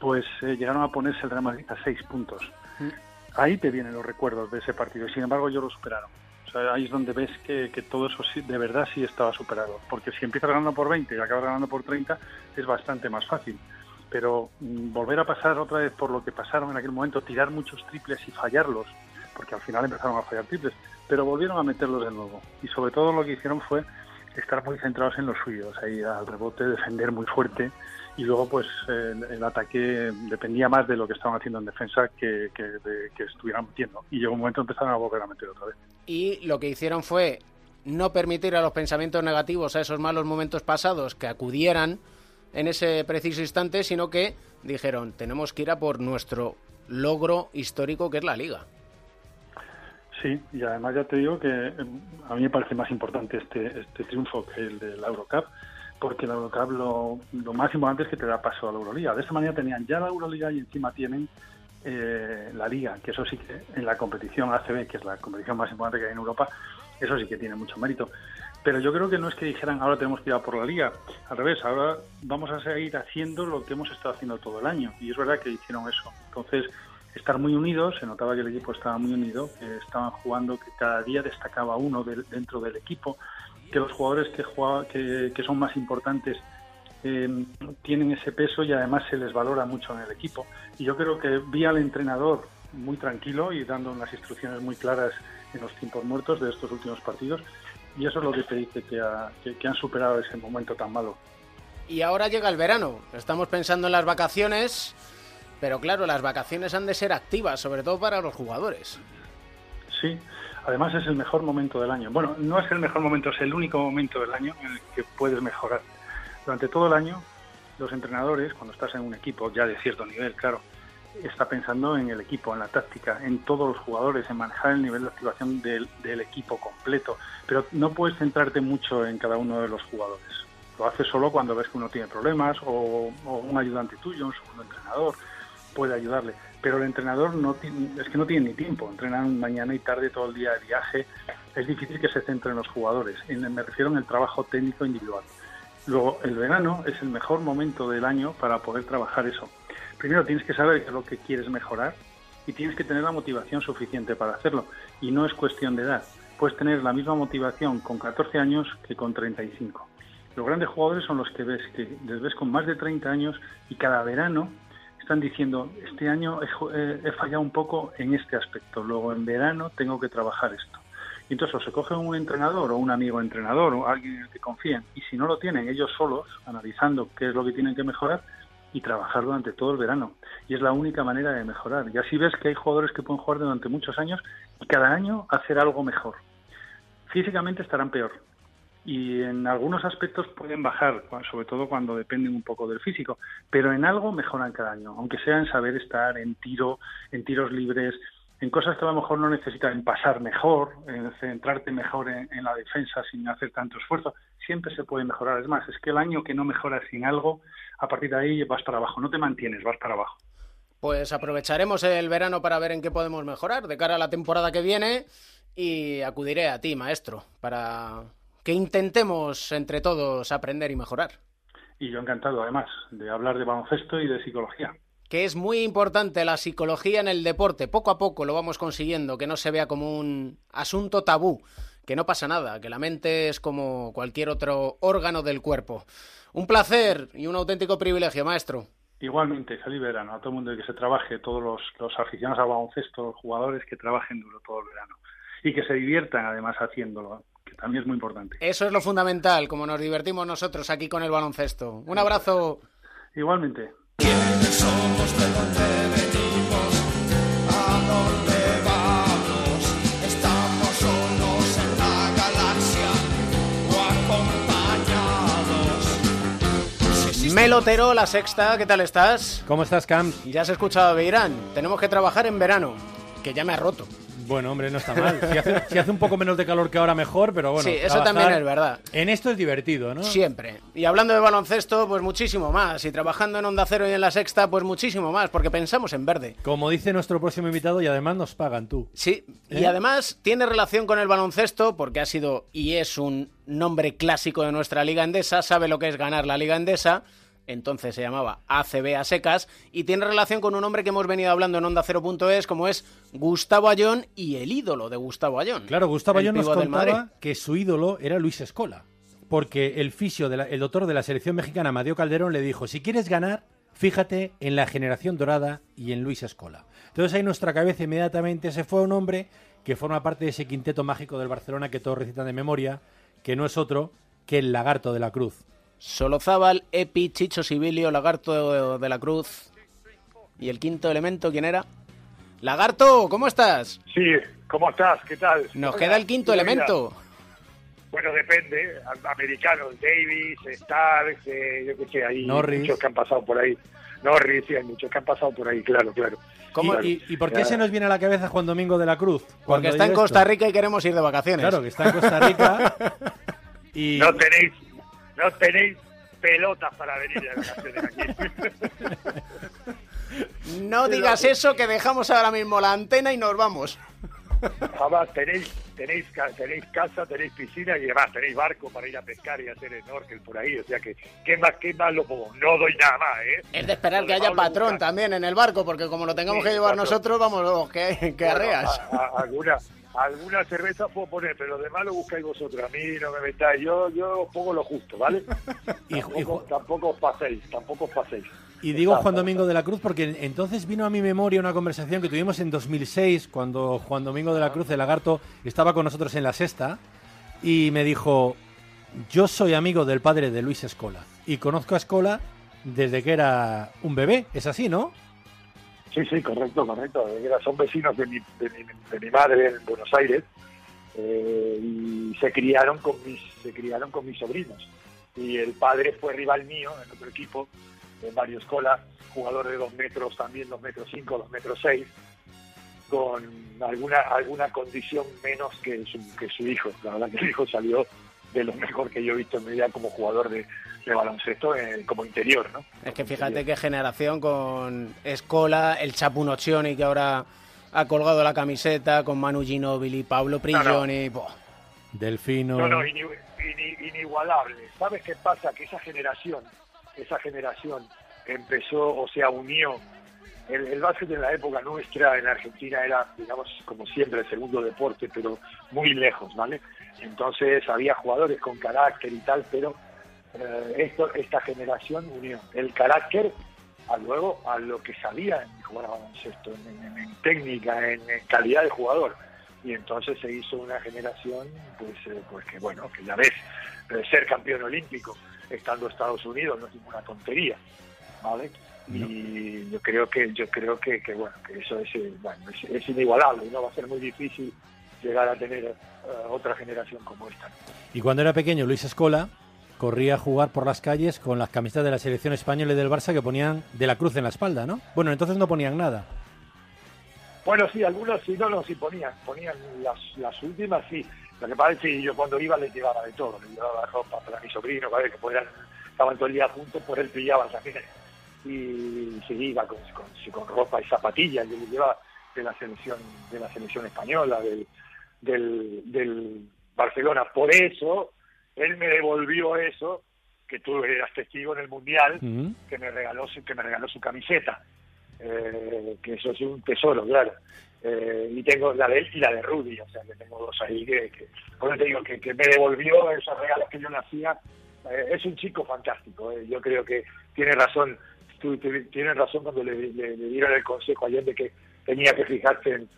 S15: pues eh, llegaron a ponerse el Real Madrid a seis puntos. Mm. Ahí te vienen los recuerdos de ese partido. Sin embargo, ellos lo superaron. O sea, ahí es donde ves que, que, todo eso sí, de verdad sí estaba superado. Porque si empiezas ganando por 20 y acabas ganando por 30, es bastante más fácil. Pero mmm, volver a pasar otra vez por lo que pasaron en aquel momento, tirar muchos triples y fallarlos, porque al final empezaron a fallar triples, pero volvieron a meterlos de nuevo. Y sobre todo lo que hicieron fue estar muy centrados en los suyos, ahí al rebote, defender muy fuerte y luego pues el, el, ataque dependía más de lo que estaban haciendo en defensa que, que, de, que estuvieran metiendo y llegó un momento empezaron a volver a meter otra vez
S8: y lo que hicieron fue no permitir a los pensamientos negativos a esos malos momentos pasados que acudieran en ese preciso instante, sino que dijeron, tenemos que ir a por nuestro logro histórico que es la liga.
S15: Sí, y además ya te digo que eh, a mí me parece más importante este, este triunfo que el de la Eurocup, porque la Eurocup lo, lo más importante es que te da paso a la Euroliga. De esta manera tenían ya la Euroliga y encima tienen eh, la Liga, que eso sí que en la competición ACB, que es la competición más importante que hay en Europa, eso sí que tiene mucho mérito. Pero yo creo que no es que dijeran ahora tenemos que ir a por la liga, al revés, ahora vamos a seguir haciendo lo que hemos estado haciendo todo el año. Y es verdad que hicieron eso. Entonces, estar muy unidos, se notaba que el equipo estaba muy unido, que estaban jugando, que cada día destacaba uno del- dentro del equipo, que los jugadores que, jugaba- que, que son más importantes eh, tienen ese peso y además se les valora mucho en el equipo. Y yo creo que vi al entrenador muy tranquilo y dando unas instrucciones muy claras en los tiempos muertos de estos últimos partidos. Y eso es lo que te dice que, ha- que- que han superado ese momento tan malo.
S8: Y ahora llega el verano. Estamos pensando en las vacaciones, pero claro, las vacaciones han de ser activas, sobre todo para los jugadores.
S15: Sí, además es el mejor momento del año. Bueno, no es el mejor momento, es el único momento del año en el que puedes mejorar. Durante todo el año, los entrenadores, cuando estás en un equipo ya de cierto nivel, claro, está pensando en el equipo, en la táctica, en todos los jugadores, en manejar el nivel de activación del, del equipo completo. Pero no puedes centrarte mucho en cada uno de los jugadores. Lo haces solo cuando ves que uno tiene problemas o, o un ayudante tuyo, un segundo entrenador, puede ayudarle. Pero el entrenador no es que no tiene ni tiempo. Entrenan mañana y tarde todo el día de viaje. Es difícil que se centre en los jugadores. En- me refiero en el trabajo técnico individual. Luego, el verano es el mejor momento del año para poder trabajar eso. Primero tienes que saber lo que quieres mejorar y tienes que tener la motivación suficiente para hacerlo. Y no es cuestión de edad. Puedes tener la misma motivación con 14 años que con 35. Los grandes jugadores son los que ves que les ves con más de 30 años y cada verano están diciendo, este año he, eh, he fallado un poco en este aspecto, luego en verano tengo que trabajar esto. Y entonces o se cogen un entrenador o un amigo entrenador o alguien en el que confían y si no lo tienen ellos solos, analizando qué es lo que tienen que mejorar y trabajar durante todo el verano. Y es la única manera de mejorar. Y así ves que hay jugadores que pueden jugar durante muchos años y cada año hacer algo mejor. Físicamente estarán peor, y en algunos aspectos pueden bajar, sobre todo cuando dependen un poco del físico, pero en algo mejoran cada año, aunque sea en saber estar, en tiro, en tiros libres, en cosas que a lo mejor no necesitan, en pasar mejor, en centrarte mejor en, en la defensa sin hacer tanto esfuerzo, siempre se puede mejorar. Es más, es que el año que no mejoras sin algo, a partir de ahí vas para abajo, no te mantienes, vas para abajo.
S8: Pues aprovecharemos el verano para ver en qué podemos mejorar de cara a la temporada que viene y acudiré a ti, maestro, para que intentemos entre todos aprender y mejorar.
S15: Y yo encantado, además, de hablar de baloncesto y de psicología.
S8: Que es muy importante la psicología en el deporte. Poco a poco lo vamos consiguiendo, que no se vea como un asunto tabú, que no pasa nada, que la mente es como cualquier otro órgano del cuerpo. Un placer y un auténtico privilegio, maestro.
S15: Igualmente, feliz verano a todo el mundo que se trabaje, todos los, los aficionados al baloncesto, los jugadores que trabajen duro todo el verano y que se diviertan además haciéndolo, también es muy importante.
S8: Eso es lo fundamental, como nos divertimos nosotros aquí con el baloncesto. Un abrazo.
S15: Igualmente.
S16: Somos de donde venimos, a dónde vamos. Estamos solos en la galaxia o acompañados.
S8: Melotero, la sexta, ¿qué tal estás?
S17: ¿Cómo estás, Cam?
S8: Ya has escuchado de Irán. Tenemos que trabajar en verano, que ya me ha roto.
S17: Bueno, hombre, no está mal. Si hace, si hace un poco menos de calor que ahora, mejor, pero bueno.
S8: Sí, eso también es verdad.
S17: En esto es divertido, ¿no?
S8: Siempre. Y hablando de baloncesto, pues muchísimo más. Y trabajando en Onda Cero y en la Sexta, pues muchísimo más, porque pensamos en verde.
S17: Como dice nuestro próximo invitado, y además nos pagan tú.
S8: Sí, y
S17: ¿Eh?
S8: además tiene relación con el baloncesto, porque ha sido y es un nombre clásico de nuestra Liga Endesa, sabe lo que es ganar la Liga Endesa, entonces se llamaba ACB a secas, y tiene relación con un hombre que hemos venido hablando en Onda Cero.es, como es Gustavo Ayón y el ídolo de Gustavo Ayón.
S17: Claro, Gustavo Ayón nos contaba que su ídolo era Luis Escola. Porque el fisio, de la- el doctor de la selección mexicana, Amadeo Calderón, le dijo, si quieres ganar, fíjate en la generación dorada y en Luis Escola. Entonces ahí nuestra cabeza inmediatamente se fue a un hombre que forma parte de ese quinteto mágico del Barcelona que todos recitan de memoria, que no es otro que el lagarto de la cruz.
S8: Solozábal, Epi, Chicho Sibilio, Lagarto de la Cruz. ¿Y el quinto elemento quién era? Lagarto, ¿cómo estás?
S18: Sí, ¿cómo estás? ¿Qué tal?
S8: Nos
S18: Hola,
S8: queda el quinto elemento.
S18: Bueno, depende. Americanos, Davis, Starks, eh, yo qué sé, hay
S17: Norris.
S18: muchos que han pasado por ahí. Norris, sí, hay muchos que han pasado por ahí, claro, claro. Claro.
S17: ¿Y, y por qué
S18: Ya.
S17: se nos viene a la cabeza Juan Domingo de la Cruz?
S8: Porque está en Costa? Rica y queremos ir de vacaciones.
S17: Claro, que está en Costa Rica. y
S18: No tenéis, no tenéis pelotas para venir de vacaciones aquí.
S8: No digas eso, que dejamos ahora mismo la antena y nos vamos.
S18: Además, tenéis, tenéis, tenéis casa, tenéis piscina y además tenéis barco para ir a pescar y hacer snorkel por ahí. O sea que, ¿qué más, qué más lo pongo? No doy nada más, ¿eh?
S8: Es de esperar que haya patrón también en el barco, porque como lo tengamos
S18: Sí,
S8: que llevar
S18: patrón.
S8: nosotros, vamos, que, que
S18: Bueno,
S8: arreas.
S18: a- a- alguna, alguna cerveza puedo poner, pero lo demás lo buscáis vosotros. A mí no me metáis. Yo, yo os pongo lo justo, ¿vale? tampoco, tampoco os paséis, tampoco os paséis.
S17: Y digo Juan Domingo de la Cruz porque entonces vino a mi memoria una conversación que tuvimos en 2006 cuando Juan Domingo de la Cruz de Lagarto estaba con nosotros en la sexta y me dijo, yo soy amigo del padre de Luis Escola y conozco a Escola desde que era un bebé, es así, ¿no?
S18: Sí, sí, correcto, correcto. Son vecinos de mi, de mi, de mi madre en Buenos Aires eh, y se criaron con mis se criaron con mis sobrinos. Y el padre fue rival mío en otro equipo, en varios colas, jugador de dos metros también, dos metros cinco, dos metros seis, con alguna alguna condición menos que su, que su hijo. La verdad que el hijo salió de lo mejor que yo he visto en mi vida como jugador de, de baloncesto eh, como interior, ¿no?
S8: Es que fíjate qué generación con Escola, el Chapu que ahora ha colgado la camiseta, con Manu Ginóbili, Pablo Prigioni.
S17: Delfino.
S18: No, no, ini- ini- inigualable. ¿Sabes qué pasa? Que esa generación, esa generación empezó, o sea, unió. El, el básquet en la época nuestra en Argentina era, digamos, como siempre, el segundo deporte, pero muy lejos, ¿vale? Entonces había jugadores con carácter y tal, pero eh, esto, esta generación unió el carácter a luego a lo que sabía en jugar a baloncesto, en, en- en técnica, en, en calidad de jugador. Y entonces se hizo una generación, pues, eh, pues que bueno, que ya ves, eh, ser campeón olímpico estando Estados Unidos no es ninguna tontería, ¿vale? Y yo creo que yo creo que, que, bueno que eso es, eh, bueno, es, es inigualable y no va a ser muy difícil llegar a tener eh, otra generación como esta.
S17: Y cuando era pequeño Luis Escola corría a jugar por las calles con las camisetas de la selección española y del Barça que ponían de la cruz en la espalda, ¿no? Bueno, entonces no ponían nada.
S18: Bueno, sí, algunos sí, no, no, sí ponían, ponían las, las últimas, sí. Lo que pasa es que yo cuando iba les llevaba de todo, les llevaba ropa para mi sobrino, ¿vale? que podían, estaban todo el día juntos, por él pillaba también. Y sí, iba con, con, con ropa y zapatillas, yo les llevaba de la selección, de la selección española, del, del, del Barcelona. Por eso, él me devolvió eso, que tú eras testigo en el Mundial, que me regaló su, que me regaló su camiseta. Eh, que eso es un tesoro claro. Eh, y tengo la de él y la de Rudy o sea que tengo dos ahí que, te digo que, que me devolvió esos regalos que yo le hacía. Eh, es un chico fantástico eh. yo creo que tiene razón tú, tú- tienes razón cuando le, le- le dieron el consejo ayer de que tenía que fijarse en,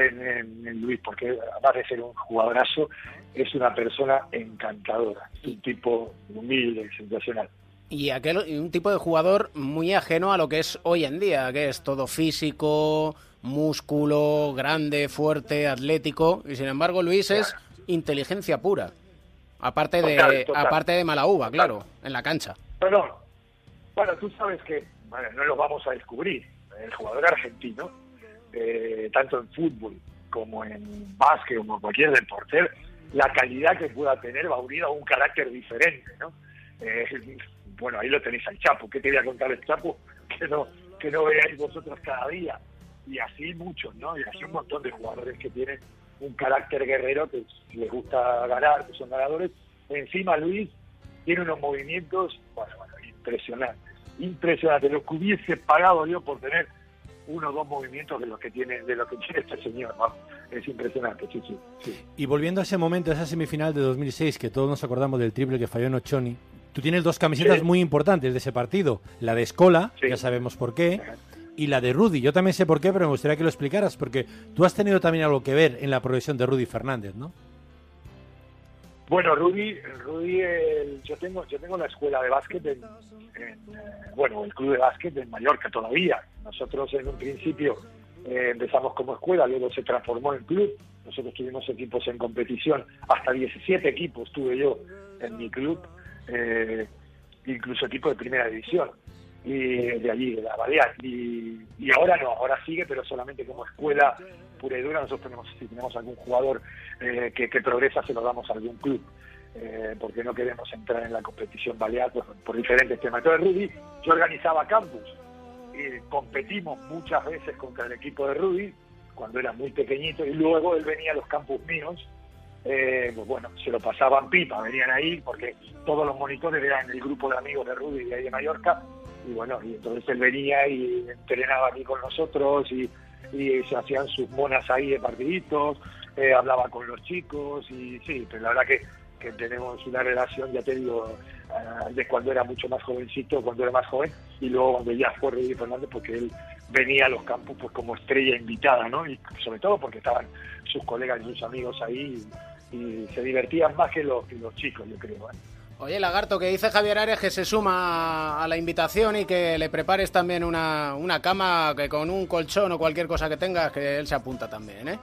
S18: en, en- en Luis porque además de ser un jugadorazo es una persona encantadora es un tipo humilde sensacional
S8: Y aquel un tipo de jugador muy ajeno a lo que es hoy en día, que es todo físico, músculo, grande, fuerte, atlético. Y sin embargo, Luis es inteligencia pura. Aparte de,
S18: Total, total.
S8: aparte de mala uva, claro, en la cancha.
S18: Bueno, bueno, tú sabes que bueno, no lo vamos a descubrir. El jugador argentino, eh, tanto en fútbol como en básquet como en cualquier deporte, la calidad que pueda tener va unida a un carácter diferente, ¿no? Eh, bueno, ahí lo tenéis al Chapo. ¿Qué te voy a contar el Chapo? Que no, que no veáis vosotros cada día. Y así muchos, ¿no? Y así un montón de jugadores que tienen un carácter guerrero que les gusta ganar, que son ganadores. Encima Luis tiene unos movimientos, bueno, bueno, impresionantes, impresionantes. Lo que hubiese pagado yo por tener uno o dos movimientos de los que tiene, de lo que tiene este señor, vamos. es impresionante, sí, sí, sí.
S17: Y volviendo a ese momento, a esa semifinal de 2006, que todos nos acordamos del triple que falló Noccioni, tú tienes dos camisetas
S18: Sí.
S17: muy importantes de ese partido. La de Escola,
S18: Sí.
S17: ya sabemos por qué, y la de Rudy. Yo también sé por qué, pero me gustaría que lo explicaras, porque tú has tenido también algo que ver en la progresión de Rudy Fernández, ¿no?
S18: Bueno, Rudy, Rudy el- yo tengo yo tengo la escuela de básquet en, en, bueno, el club de básquet en Mallorca todavía. Nosotros en un principio eh, empezamos como escuela, luego se transformó en club nosotros tuvimos equipos en competición, hasta 17 equipos tuve yo en mi club, eh, incluso equipos de primera división, y de allí, de la Balear. Y, y ahora no, ahora sigue, pero solamente como escuela pura y dura. Nosotros tenemos, si tenemos algún jugador eh, que, que progresa, se lo damos a algún club. eh, porque no queremos entrar en la competición balear por diferentes temas. Entonces, Rudy, yo organizaba campus y competimos muchas veces contra el equipo de Rudy cuando era muy pequeñito y luego él venía a los campus míos eh, pues bueno, se lo pasaban pipa, venían ahí porque todos los monitores eran el grupo de amigos de Rudy de ahí de Mallorca y bueno, y entonces él venía y entrenaba aquí con nosotros y, y se hacían sus monas ahí de partiditos, eh, hablaba con los chicos y sí, pero la verdad que, que tenemos una relación, ya te digo, eh, de cuando era mucho más jovencito, cuando era más joven y luego cuando ya fue Rudy Fernández porque él venía a los campos pues como estrella invitada, ¿no? Y sobre todo porque estaban sus colegas y sus amigos ahí y, y se divertían más que los, que los chicos, yo creo. ¿eh?
S8: Oye, Lagarto, que dice Javier Ares que se suma a la invitación y que le prepares también una, una cama que con un colchón o cualquier cosa que tengas, que él se apunta también, ¿eh?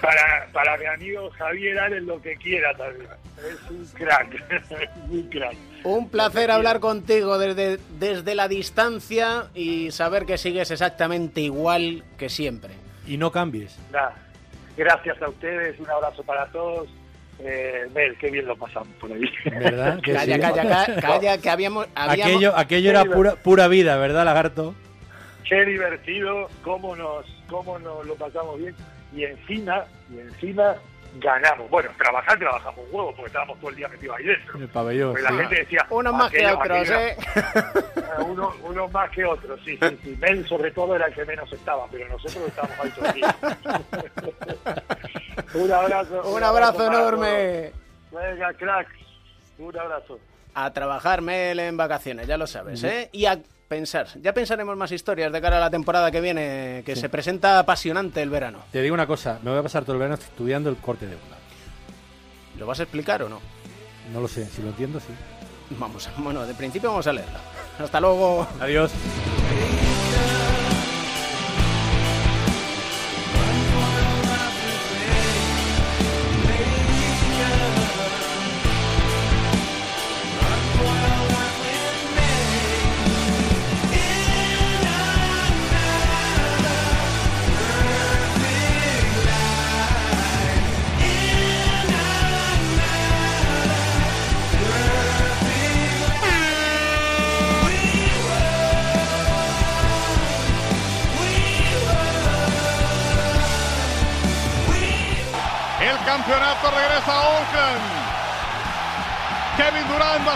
S18: Para, para mi amigo Javier Ares lo que quiera también. Es un crack, un crack.
S8: Un placer hablar contigo desde, desde la distancia y saber que sigues exactamente igual que siempre.
S17: Y no cambies.
S18: Gracias a ustedes, un abrazo para todos. Eh, Mel, qué bien lo pasamos por ahí.
S17: ¿Verdad? que
S8: Calla,
S17: sí?
S8: calla, ca- calla, que habíamos... habíamos-
S17: Aquello, aquello era pura, pura vida, ¿verdad, lagarto?
S18: Qué divertido, cómo nos, cómo nos lo pasamos bien. Y encima, y encima ganamos. Bueno, trabajar trabajamos un huevo porque estábamos todo el día metidos ahí dentro.
S17: El pabellón.
S18: Porque la
S17: sí.
S18: gente decía...
S8: Unos más que otros, ¿eh?
S18: Ah, Uno, unos más que otros, sí, sí, sí. Mel sobre todo era el que menos estaba, pero nosotros estábamos ahí todo el día. un abrazo.
S8: Un abrazo enorme.
S18: Venga, cracks. Un abrazo.
S8: A trabajar, Mel, en vacaciones, ya lo sabes, ¿eh? Y a pensar. Ya pensaremos más historias de cara a la temporada que viene, que se presenta apasionante el verano.
S17: Te digo una cosa, me voy a pasar todo el verano estudiando el corte de bola.
S8: ¿Lo vas a explicar o no?
S17: No lo sé, si lo entiendo, sí.
S8: Vamos, bueno, de principio vamos a leerla. Hasta luego.
S17: Adiós.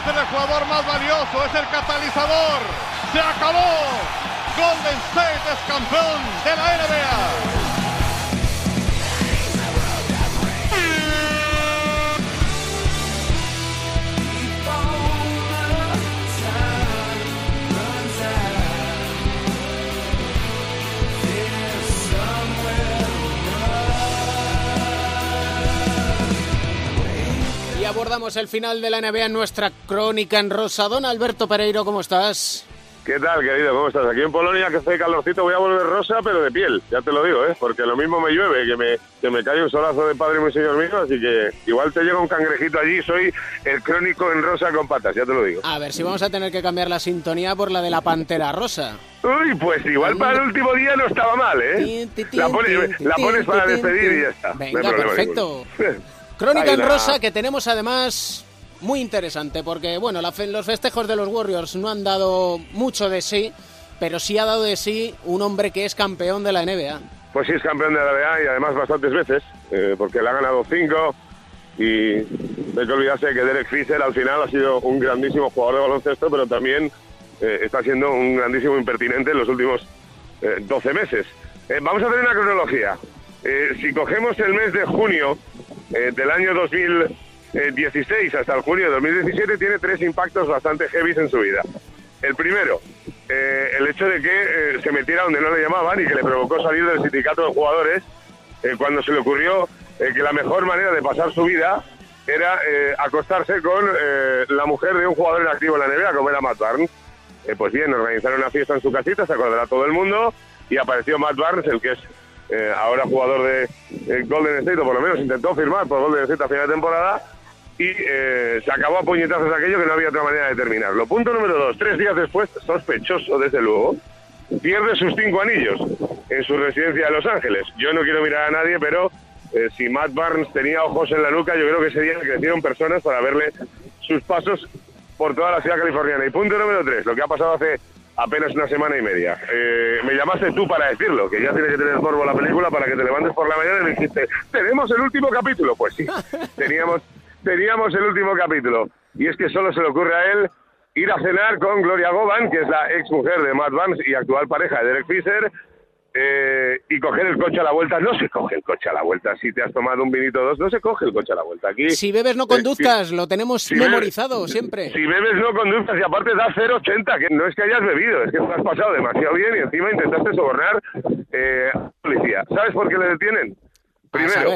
S19: El jugador más valioso, es el catalizador. Se acabó. Golden State es campeón de la NBA.
S8: Abordamos el final de la NBA en nuestra crónica en rosa. Don Alberto Pereiro, ¿cómo estás?
S20: ¿Qué tal, querido? ¿Cómo estás? Aquí en Polonia, que hace calorcito, voy a volver rosa, pero de piel, ya te lo digo, ¿eh? Porque lo mismo me llueve, que me, que me cae un solazo de padre muy señor mío, así que igual te llega un cangrejito allí, soy el crónico en rosa con patas, ya te lo digo.
S8: A ver si vamos a tener que cambiar la sintonía por la de la Pantera Rosa.
S20: Uy, pues igual para el último día no estaba mal, ¿eh? La pones, la pones para despedir y ya está. no
S8: Venga,
S20: problema
S8: perfecto.
S20: ninguno.
S8: Crónica en rosa que tenemos además muy interesante porque bueno, la fe- los festejos de los Warriors no han dado mucho de sí, pero sí ha dado de sí un hombre que es campeón de la NBA.
S20: Pues sí, es campeón de la NBA y además bastantes veces, eh, porque le ha ganado cinco. Y no hay que olvidarse que Derek Fisher al final ha sido un grandísimo jugador de baloncesto, pero también eh, está siendo un grandísimo impertinente en los últimos eh, 12 meses. Eh, vamos a hacer una cronología. Si cogemos el mes de junio eh, del año 2016 hasta el junio de 2017, tiene tres impactos bastante heavy en su vida. El primero, eh, el hecho de que eh, se metiera donde no le llamaban y que le provocó salir del sindicato de jugadores eh, cuando se le ocurrió que la mejor manera de pasar su vida era acostarse con la mujer de un jugador en activo en la NBA, como era Matt Barnes. Pues bien, organizaron una fiesta en su casita, se acordará todo el mundo, y apareció Matt Barnes, el que es eh, ahora jugador de Golden State, o por lo menos intentó firmar por Golden State a final de temporada, y eh, se acabó a puñetazos aquello que no había otra manera de terminarlo. Punto número dos, tres días después, sospechoso desde luego, pierde sus cinco anillos en su residencia de Los Ángeles. Yo no quiero mirar a nadie, pero eh, si Matt Barnes tenía ojos en la nuca, yo creo que ese día crecieron personas para verle sus pasos por toda la ciudad californiana. Y punto número tres, lo que ha pasado hace apenas una semana y media. Eh, me llamaste tú para decirlo, que ya tiene que tener morbo la película para que te levantes por la mañana y me dijiste, tenemos el último capítulo. Pues sí, teníamos, teníamos el último capítulo. Y es que solo se le ocurre a él ir a cenar con Gloria Govan, que es la ex mujer de Matt Barnes y actual pareja de Derek Fisher, eh, y coger el coche a la vuelta. No se coge el coche a la vuelta. Si te has tomado un vinito o dos, no se coge el coche a la vuelta. Aquí,
S8: Si bebes no
S20: eh,
S8: conduzcas, lo tenemos
S20: si bebes-
S8: memorizado siempre.
S20: si bebes no conduzcas y aparte da 0,80, que no es que hayas bebido, es que te has pasado demasiado bien y encima intentaste sobornar eh, a la policía. ¿Sabes por qué le detienen? Primero,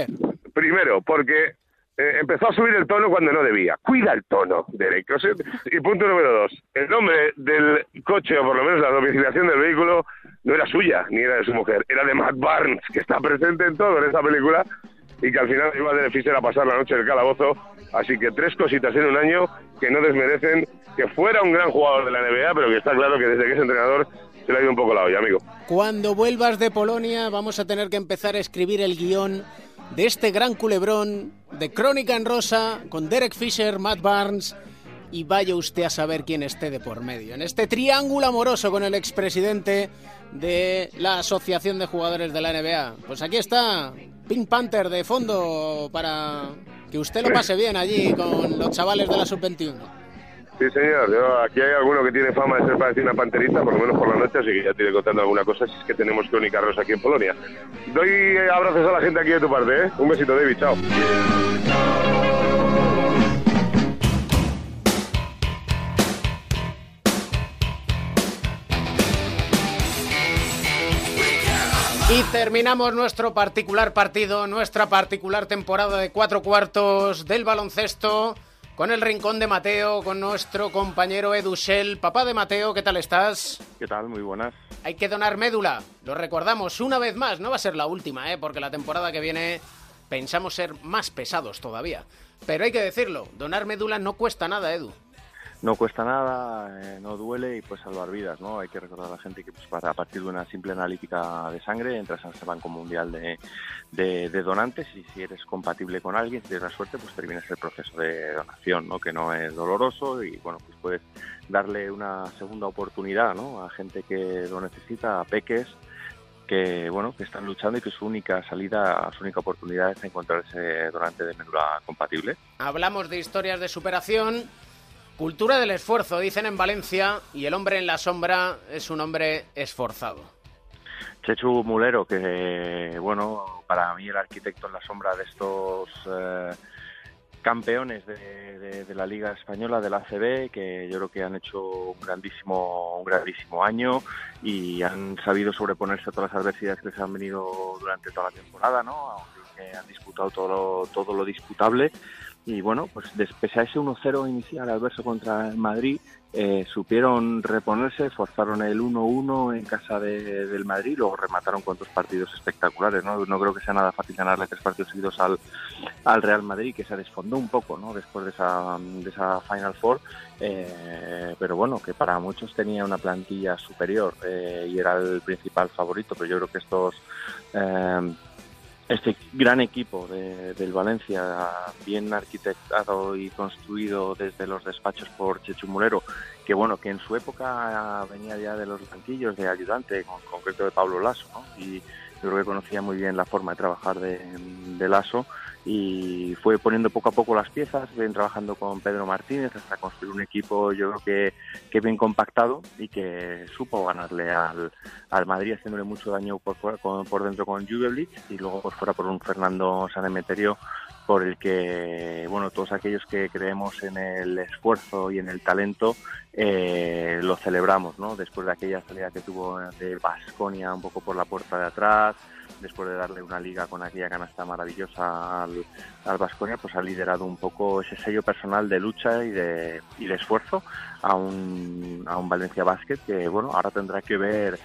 S20: primero porque eh, empezó a subir el tono cuando no debía. Cuida el tono, Derek. Y punto número dos, el nombre del coche, o por lo menos la domiciliación del vehículo, no era suya, ni era de su mujer, era de Matt Barnes, que está presente en todo en esa película y que al final iba de Fisher a pasar la noche del calabozo. Así que tres cositas en un año que no desmerecen que fuera un gran jugador de la NBA, pero que está claro que desde que es entrenador se le ha ido un poco la olla, amigo.
S8: Cuando vuelvas de Polonia vamos a tener que empezar a escribir el guion de este gran culebrón de Crónica en Rosa con Derek Fisher, Matt Barnes y vaya usted a saber quién esté de por medio. En este triángulo amoroso con el expresidente de la Asociación de Jugadores de la NBA. Pues aquí está Pink Panther de fondo para que usted lo pase bien allí con los chavales de la Sub-21.
S20: Sí, señor. Aquí hay alguno que tiene fama de ser parecido una panterita, por lo menos por la noche, así que ya te iré contando alguna cosa si es que tenemos Crónica Rosa aquí en Polonia. Doy abrazos a la gente aquí de tu parte, ¿eh? Un besito, David. Chao.
S8: Y terminamos nuestro particular partido, nuestra particular temporada de cuatro cuartos del baloncesto con el rincón de Mateo, con nuestro compañero Edu Shell. Papá de Mateo, ¿qué tal estás?
S21: ¿Qué tal? Muy buenas.
S8: Hay que donar médula. Lo recordamos una vez más. No va a ser la última, ¿eh? porque la temporada que viene pensamos ser más pesados todavía. Pero hay que decirlo, donar médula no cuesta nada, Edu.
S21: No cuesta nada, eh, no duele y puede salvar vidas, ¿no? Hay que recordar a la gente que pues, para, a partir de una simple analítica de sangre entras a ese Banco Mundial de, de- donantes y si eres compatible con alguien, si tienes la suerte, pues terminas el proceso de donación, ¿no? Que no es doloroso y, bueno, pues puedes darle una segunda oportunidad, ¿no? A gente que lo necesita, a peques que, bueno, que están luchando y que su única salida, su única oportunidad es encontrar ese donante de médula compatible.
S8: Hablamos de historias de superación, cultura del esfuerzo, dicen en Valencia, y el hombre en la sombra es un hombre esforzado.
S21: Chechu Mulero, que bueno, para mí el arquitecto en la sombra de estos eh, campeones de, la Liga Española, de la ACB, que yo creo que han hecho un grandísimo, un grandísimo año y han sabido sobreponerse a todas las adversidades que les han venido durante toda la temporada, ¿no? Aunque han disputado todo lo, todo lo disputable. Y bueno, pues pese a ese 1-0 inicial adverso contra el Madrid, eh, supieron reponerse, forzaron el 1-1 en casa de- del Madrid, luego remataron con dos partidos espectaculares. ¿no? no creo que sea nada fácil ganarle tres partidos seguidos al, al Real Madrid, que se desfondó un poco ¿no? después de esa, de esa Final Four, eh, pero bueno, que para muchos tenía una plantilla superior eh, y era el principal favorito, pero yo creo que estos... este gran equipo de- del Valencia, bien arquitectado y construido desde los despachos por Chechu Mulero, que bueno, que en su época venía ya de los banquillos de ayudante, con concreto de Pablo Lasso, ¿no? y yo creo que conocía muy bien la forma de trabajar de, de Lasso y fue poniendo poco a poco las piezas, ven trabajando con Pedro Martínez hasta construir un equipo yo creo que, que bien compactado y que supo ganarle al, al Madrid haciéndole mucho daño por, por dentro con Juve y luego por fuera por un Fernando Sanemeterio por el que, bueno, todos aquellos que creemos en el esfuerzo y en el talento eh, lo celebramos, ¿no? Después de aquella salida que tuvo de Basconia un poco por la puerta de atrás, después de darle una liga con aquella canasta maravillosa al, al Baskonia, pues ha liderado un poco ese sello personal de lucha y de, y de esfuerzo a un, a un Valencia Basket que, bueno, ahora tendrá que ver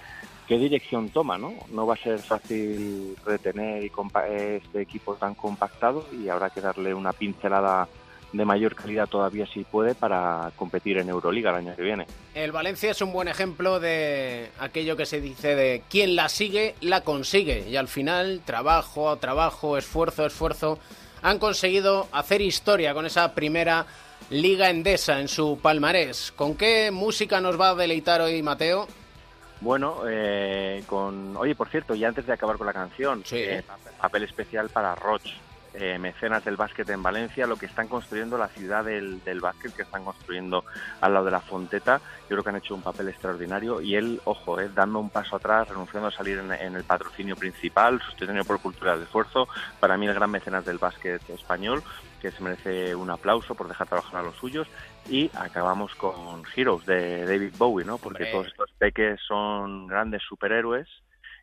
S21: qué dirección toma, ¿no? No va a ser fácil retener y este equipo tan compactado y habrá que darle una pincelada de mayor calidad todavía si puede para competir en Euroliga el año que viene.
S8: El Valencia es un buen ejemplo de aquello que se dice de quien la sigue, la consigue. Y al final, trabajo, trabajo, esfuerzo, esfuerzo, han conseguido hacer historia con esa primera Liga Endesa en su palmarés. ¿Con qué música nos va a deleitar hoy Mateo?
S21: Bueno, eh, con oye, por cierto, y antes de acabar con la canción, eh, papel especial para Roch, eh, mecenas del básquet en Valencia, lo que están construyendo, la ciudad del, del básquet que están construyendo al lado de la Fonteta, yo creo que han hecho un papel extraordinario y él, ojo, eh, dando un paso atrás, renunciando a salir en, en el patrocinio principal, sustituyendo por cultura de esfuerzo, para mí el gran mecenas del básquet español, que se merece un aplauso por dejar trabajar a los suyos y acabamos con Heroes de David Bowie, ¿no? Porque
S8: Hombre.
S21: todos estos peques son grandes superhéroes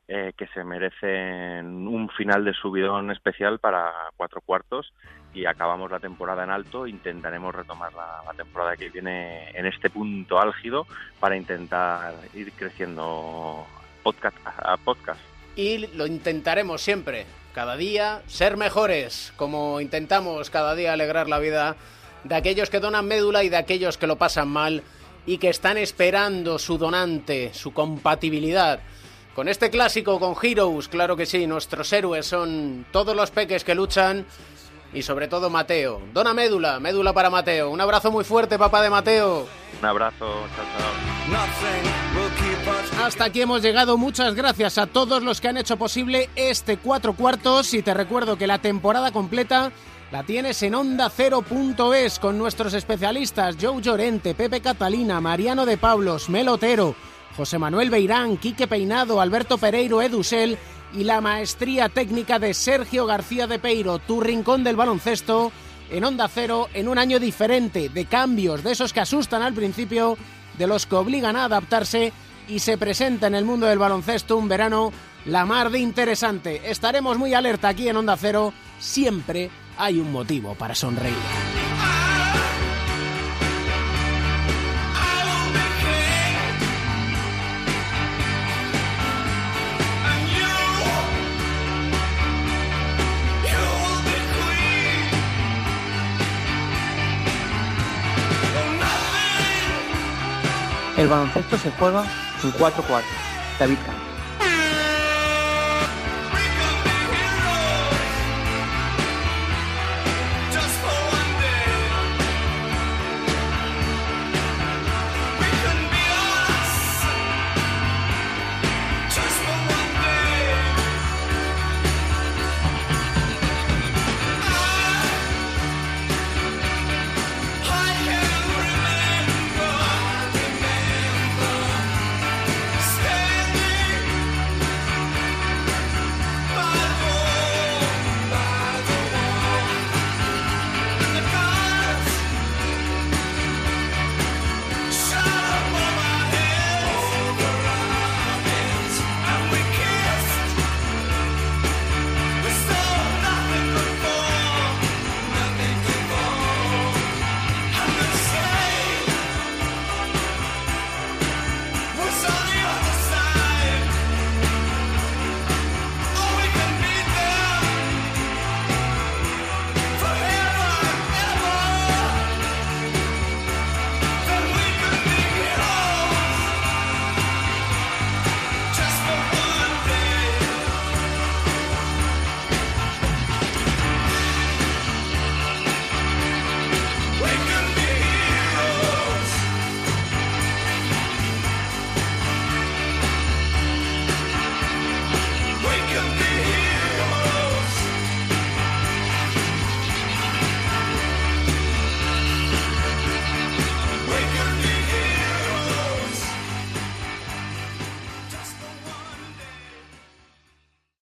S21: eh, que se merecen un final de subidón especial para cuatro cuartos y acabamos la temporada en alto. Intentaremos retomar la, la temporada que viene en este punto álgido para intentar ir creciendo podcast a podcast.
S8: Y lo intentaremos siempre, cada día, ser mejores, como intentamos cada día alegrar la vida de aquellos que donan médula y de aquellos que lo pasan mal y que están esperando su donante, su compatibilidad. Con este clásico, con Heroes, claro que sí, nuestros héroes son todos los peques que luchan y sobre todo Mateo. Dona médula, médula para Mateo. Un abrazo muy fuerte, papá de Mateo.
S21: Un abrazo, chao, chao.
S8: Hasta aquí hemos llegado. Muchas gracias a todos los que han hecho posible este cuatro cuartos. Y te recuerdo que la temporada completa la tienes en onda cero.es con nuestros especialistas Joe Llorente, Pepe Catalina, Mariano de Pablos, Melotero, José Manuel Beirán, Quique Peinado, Alberto Pereiro, Edusel y la maestría técnica de Sergio García de Peiro, tu rincón del baloncesto, en Onda Cero, en un año diferente, de cambios, de esos que asustan al principio, de los que obligan a adaptarse y se presenta en el mundo del baloncesto un verano la mar de interesante. Estaremos muy alerta aquí en Onda Cero, siempre hay un motivo para sonreír.
S9: El baloncesto se juega en cuatro cuartos. David Camps.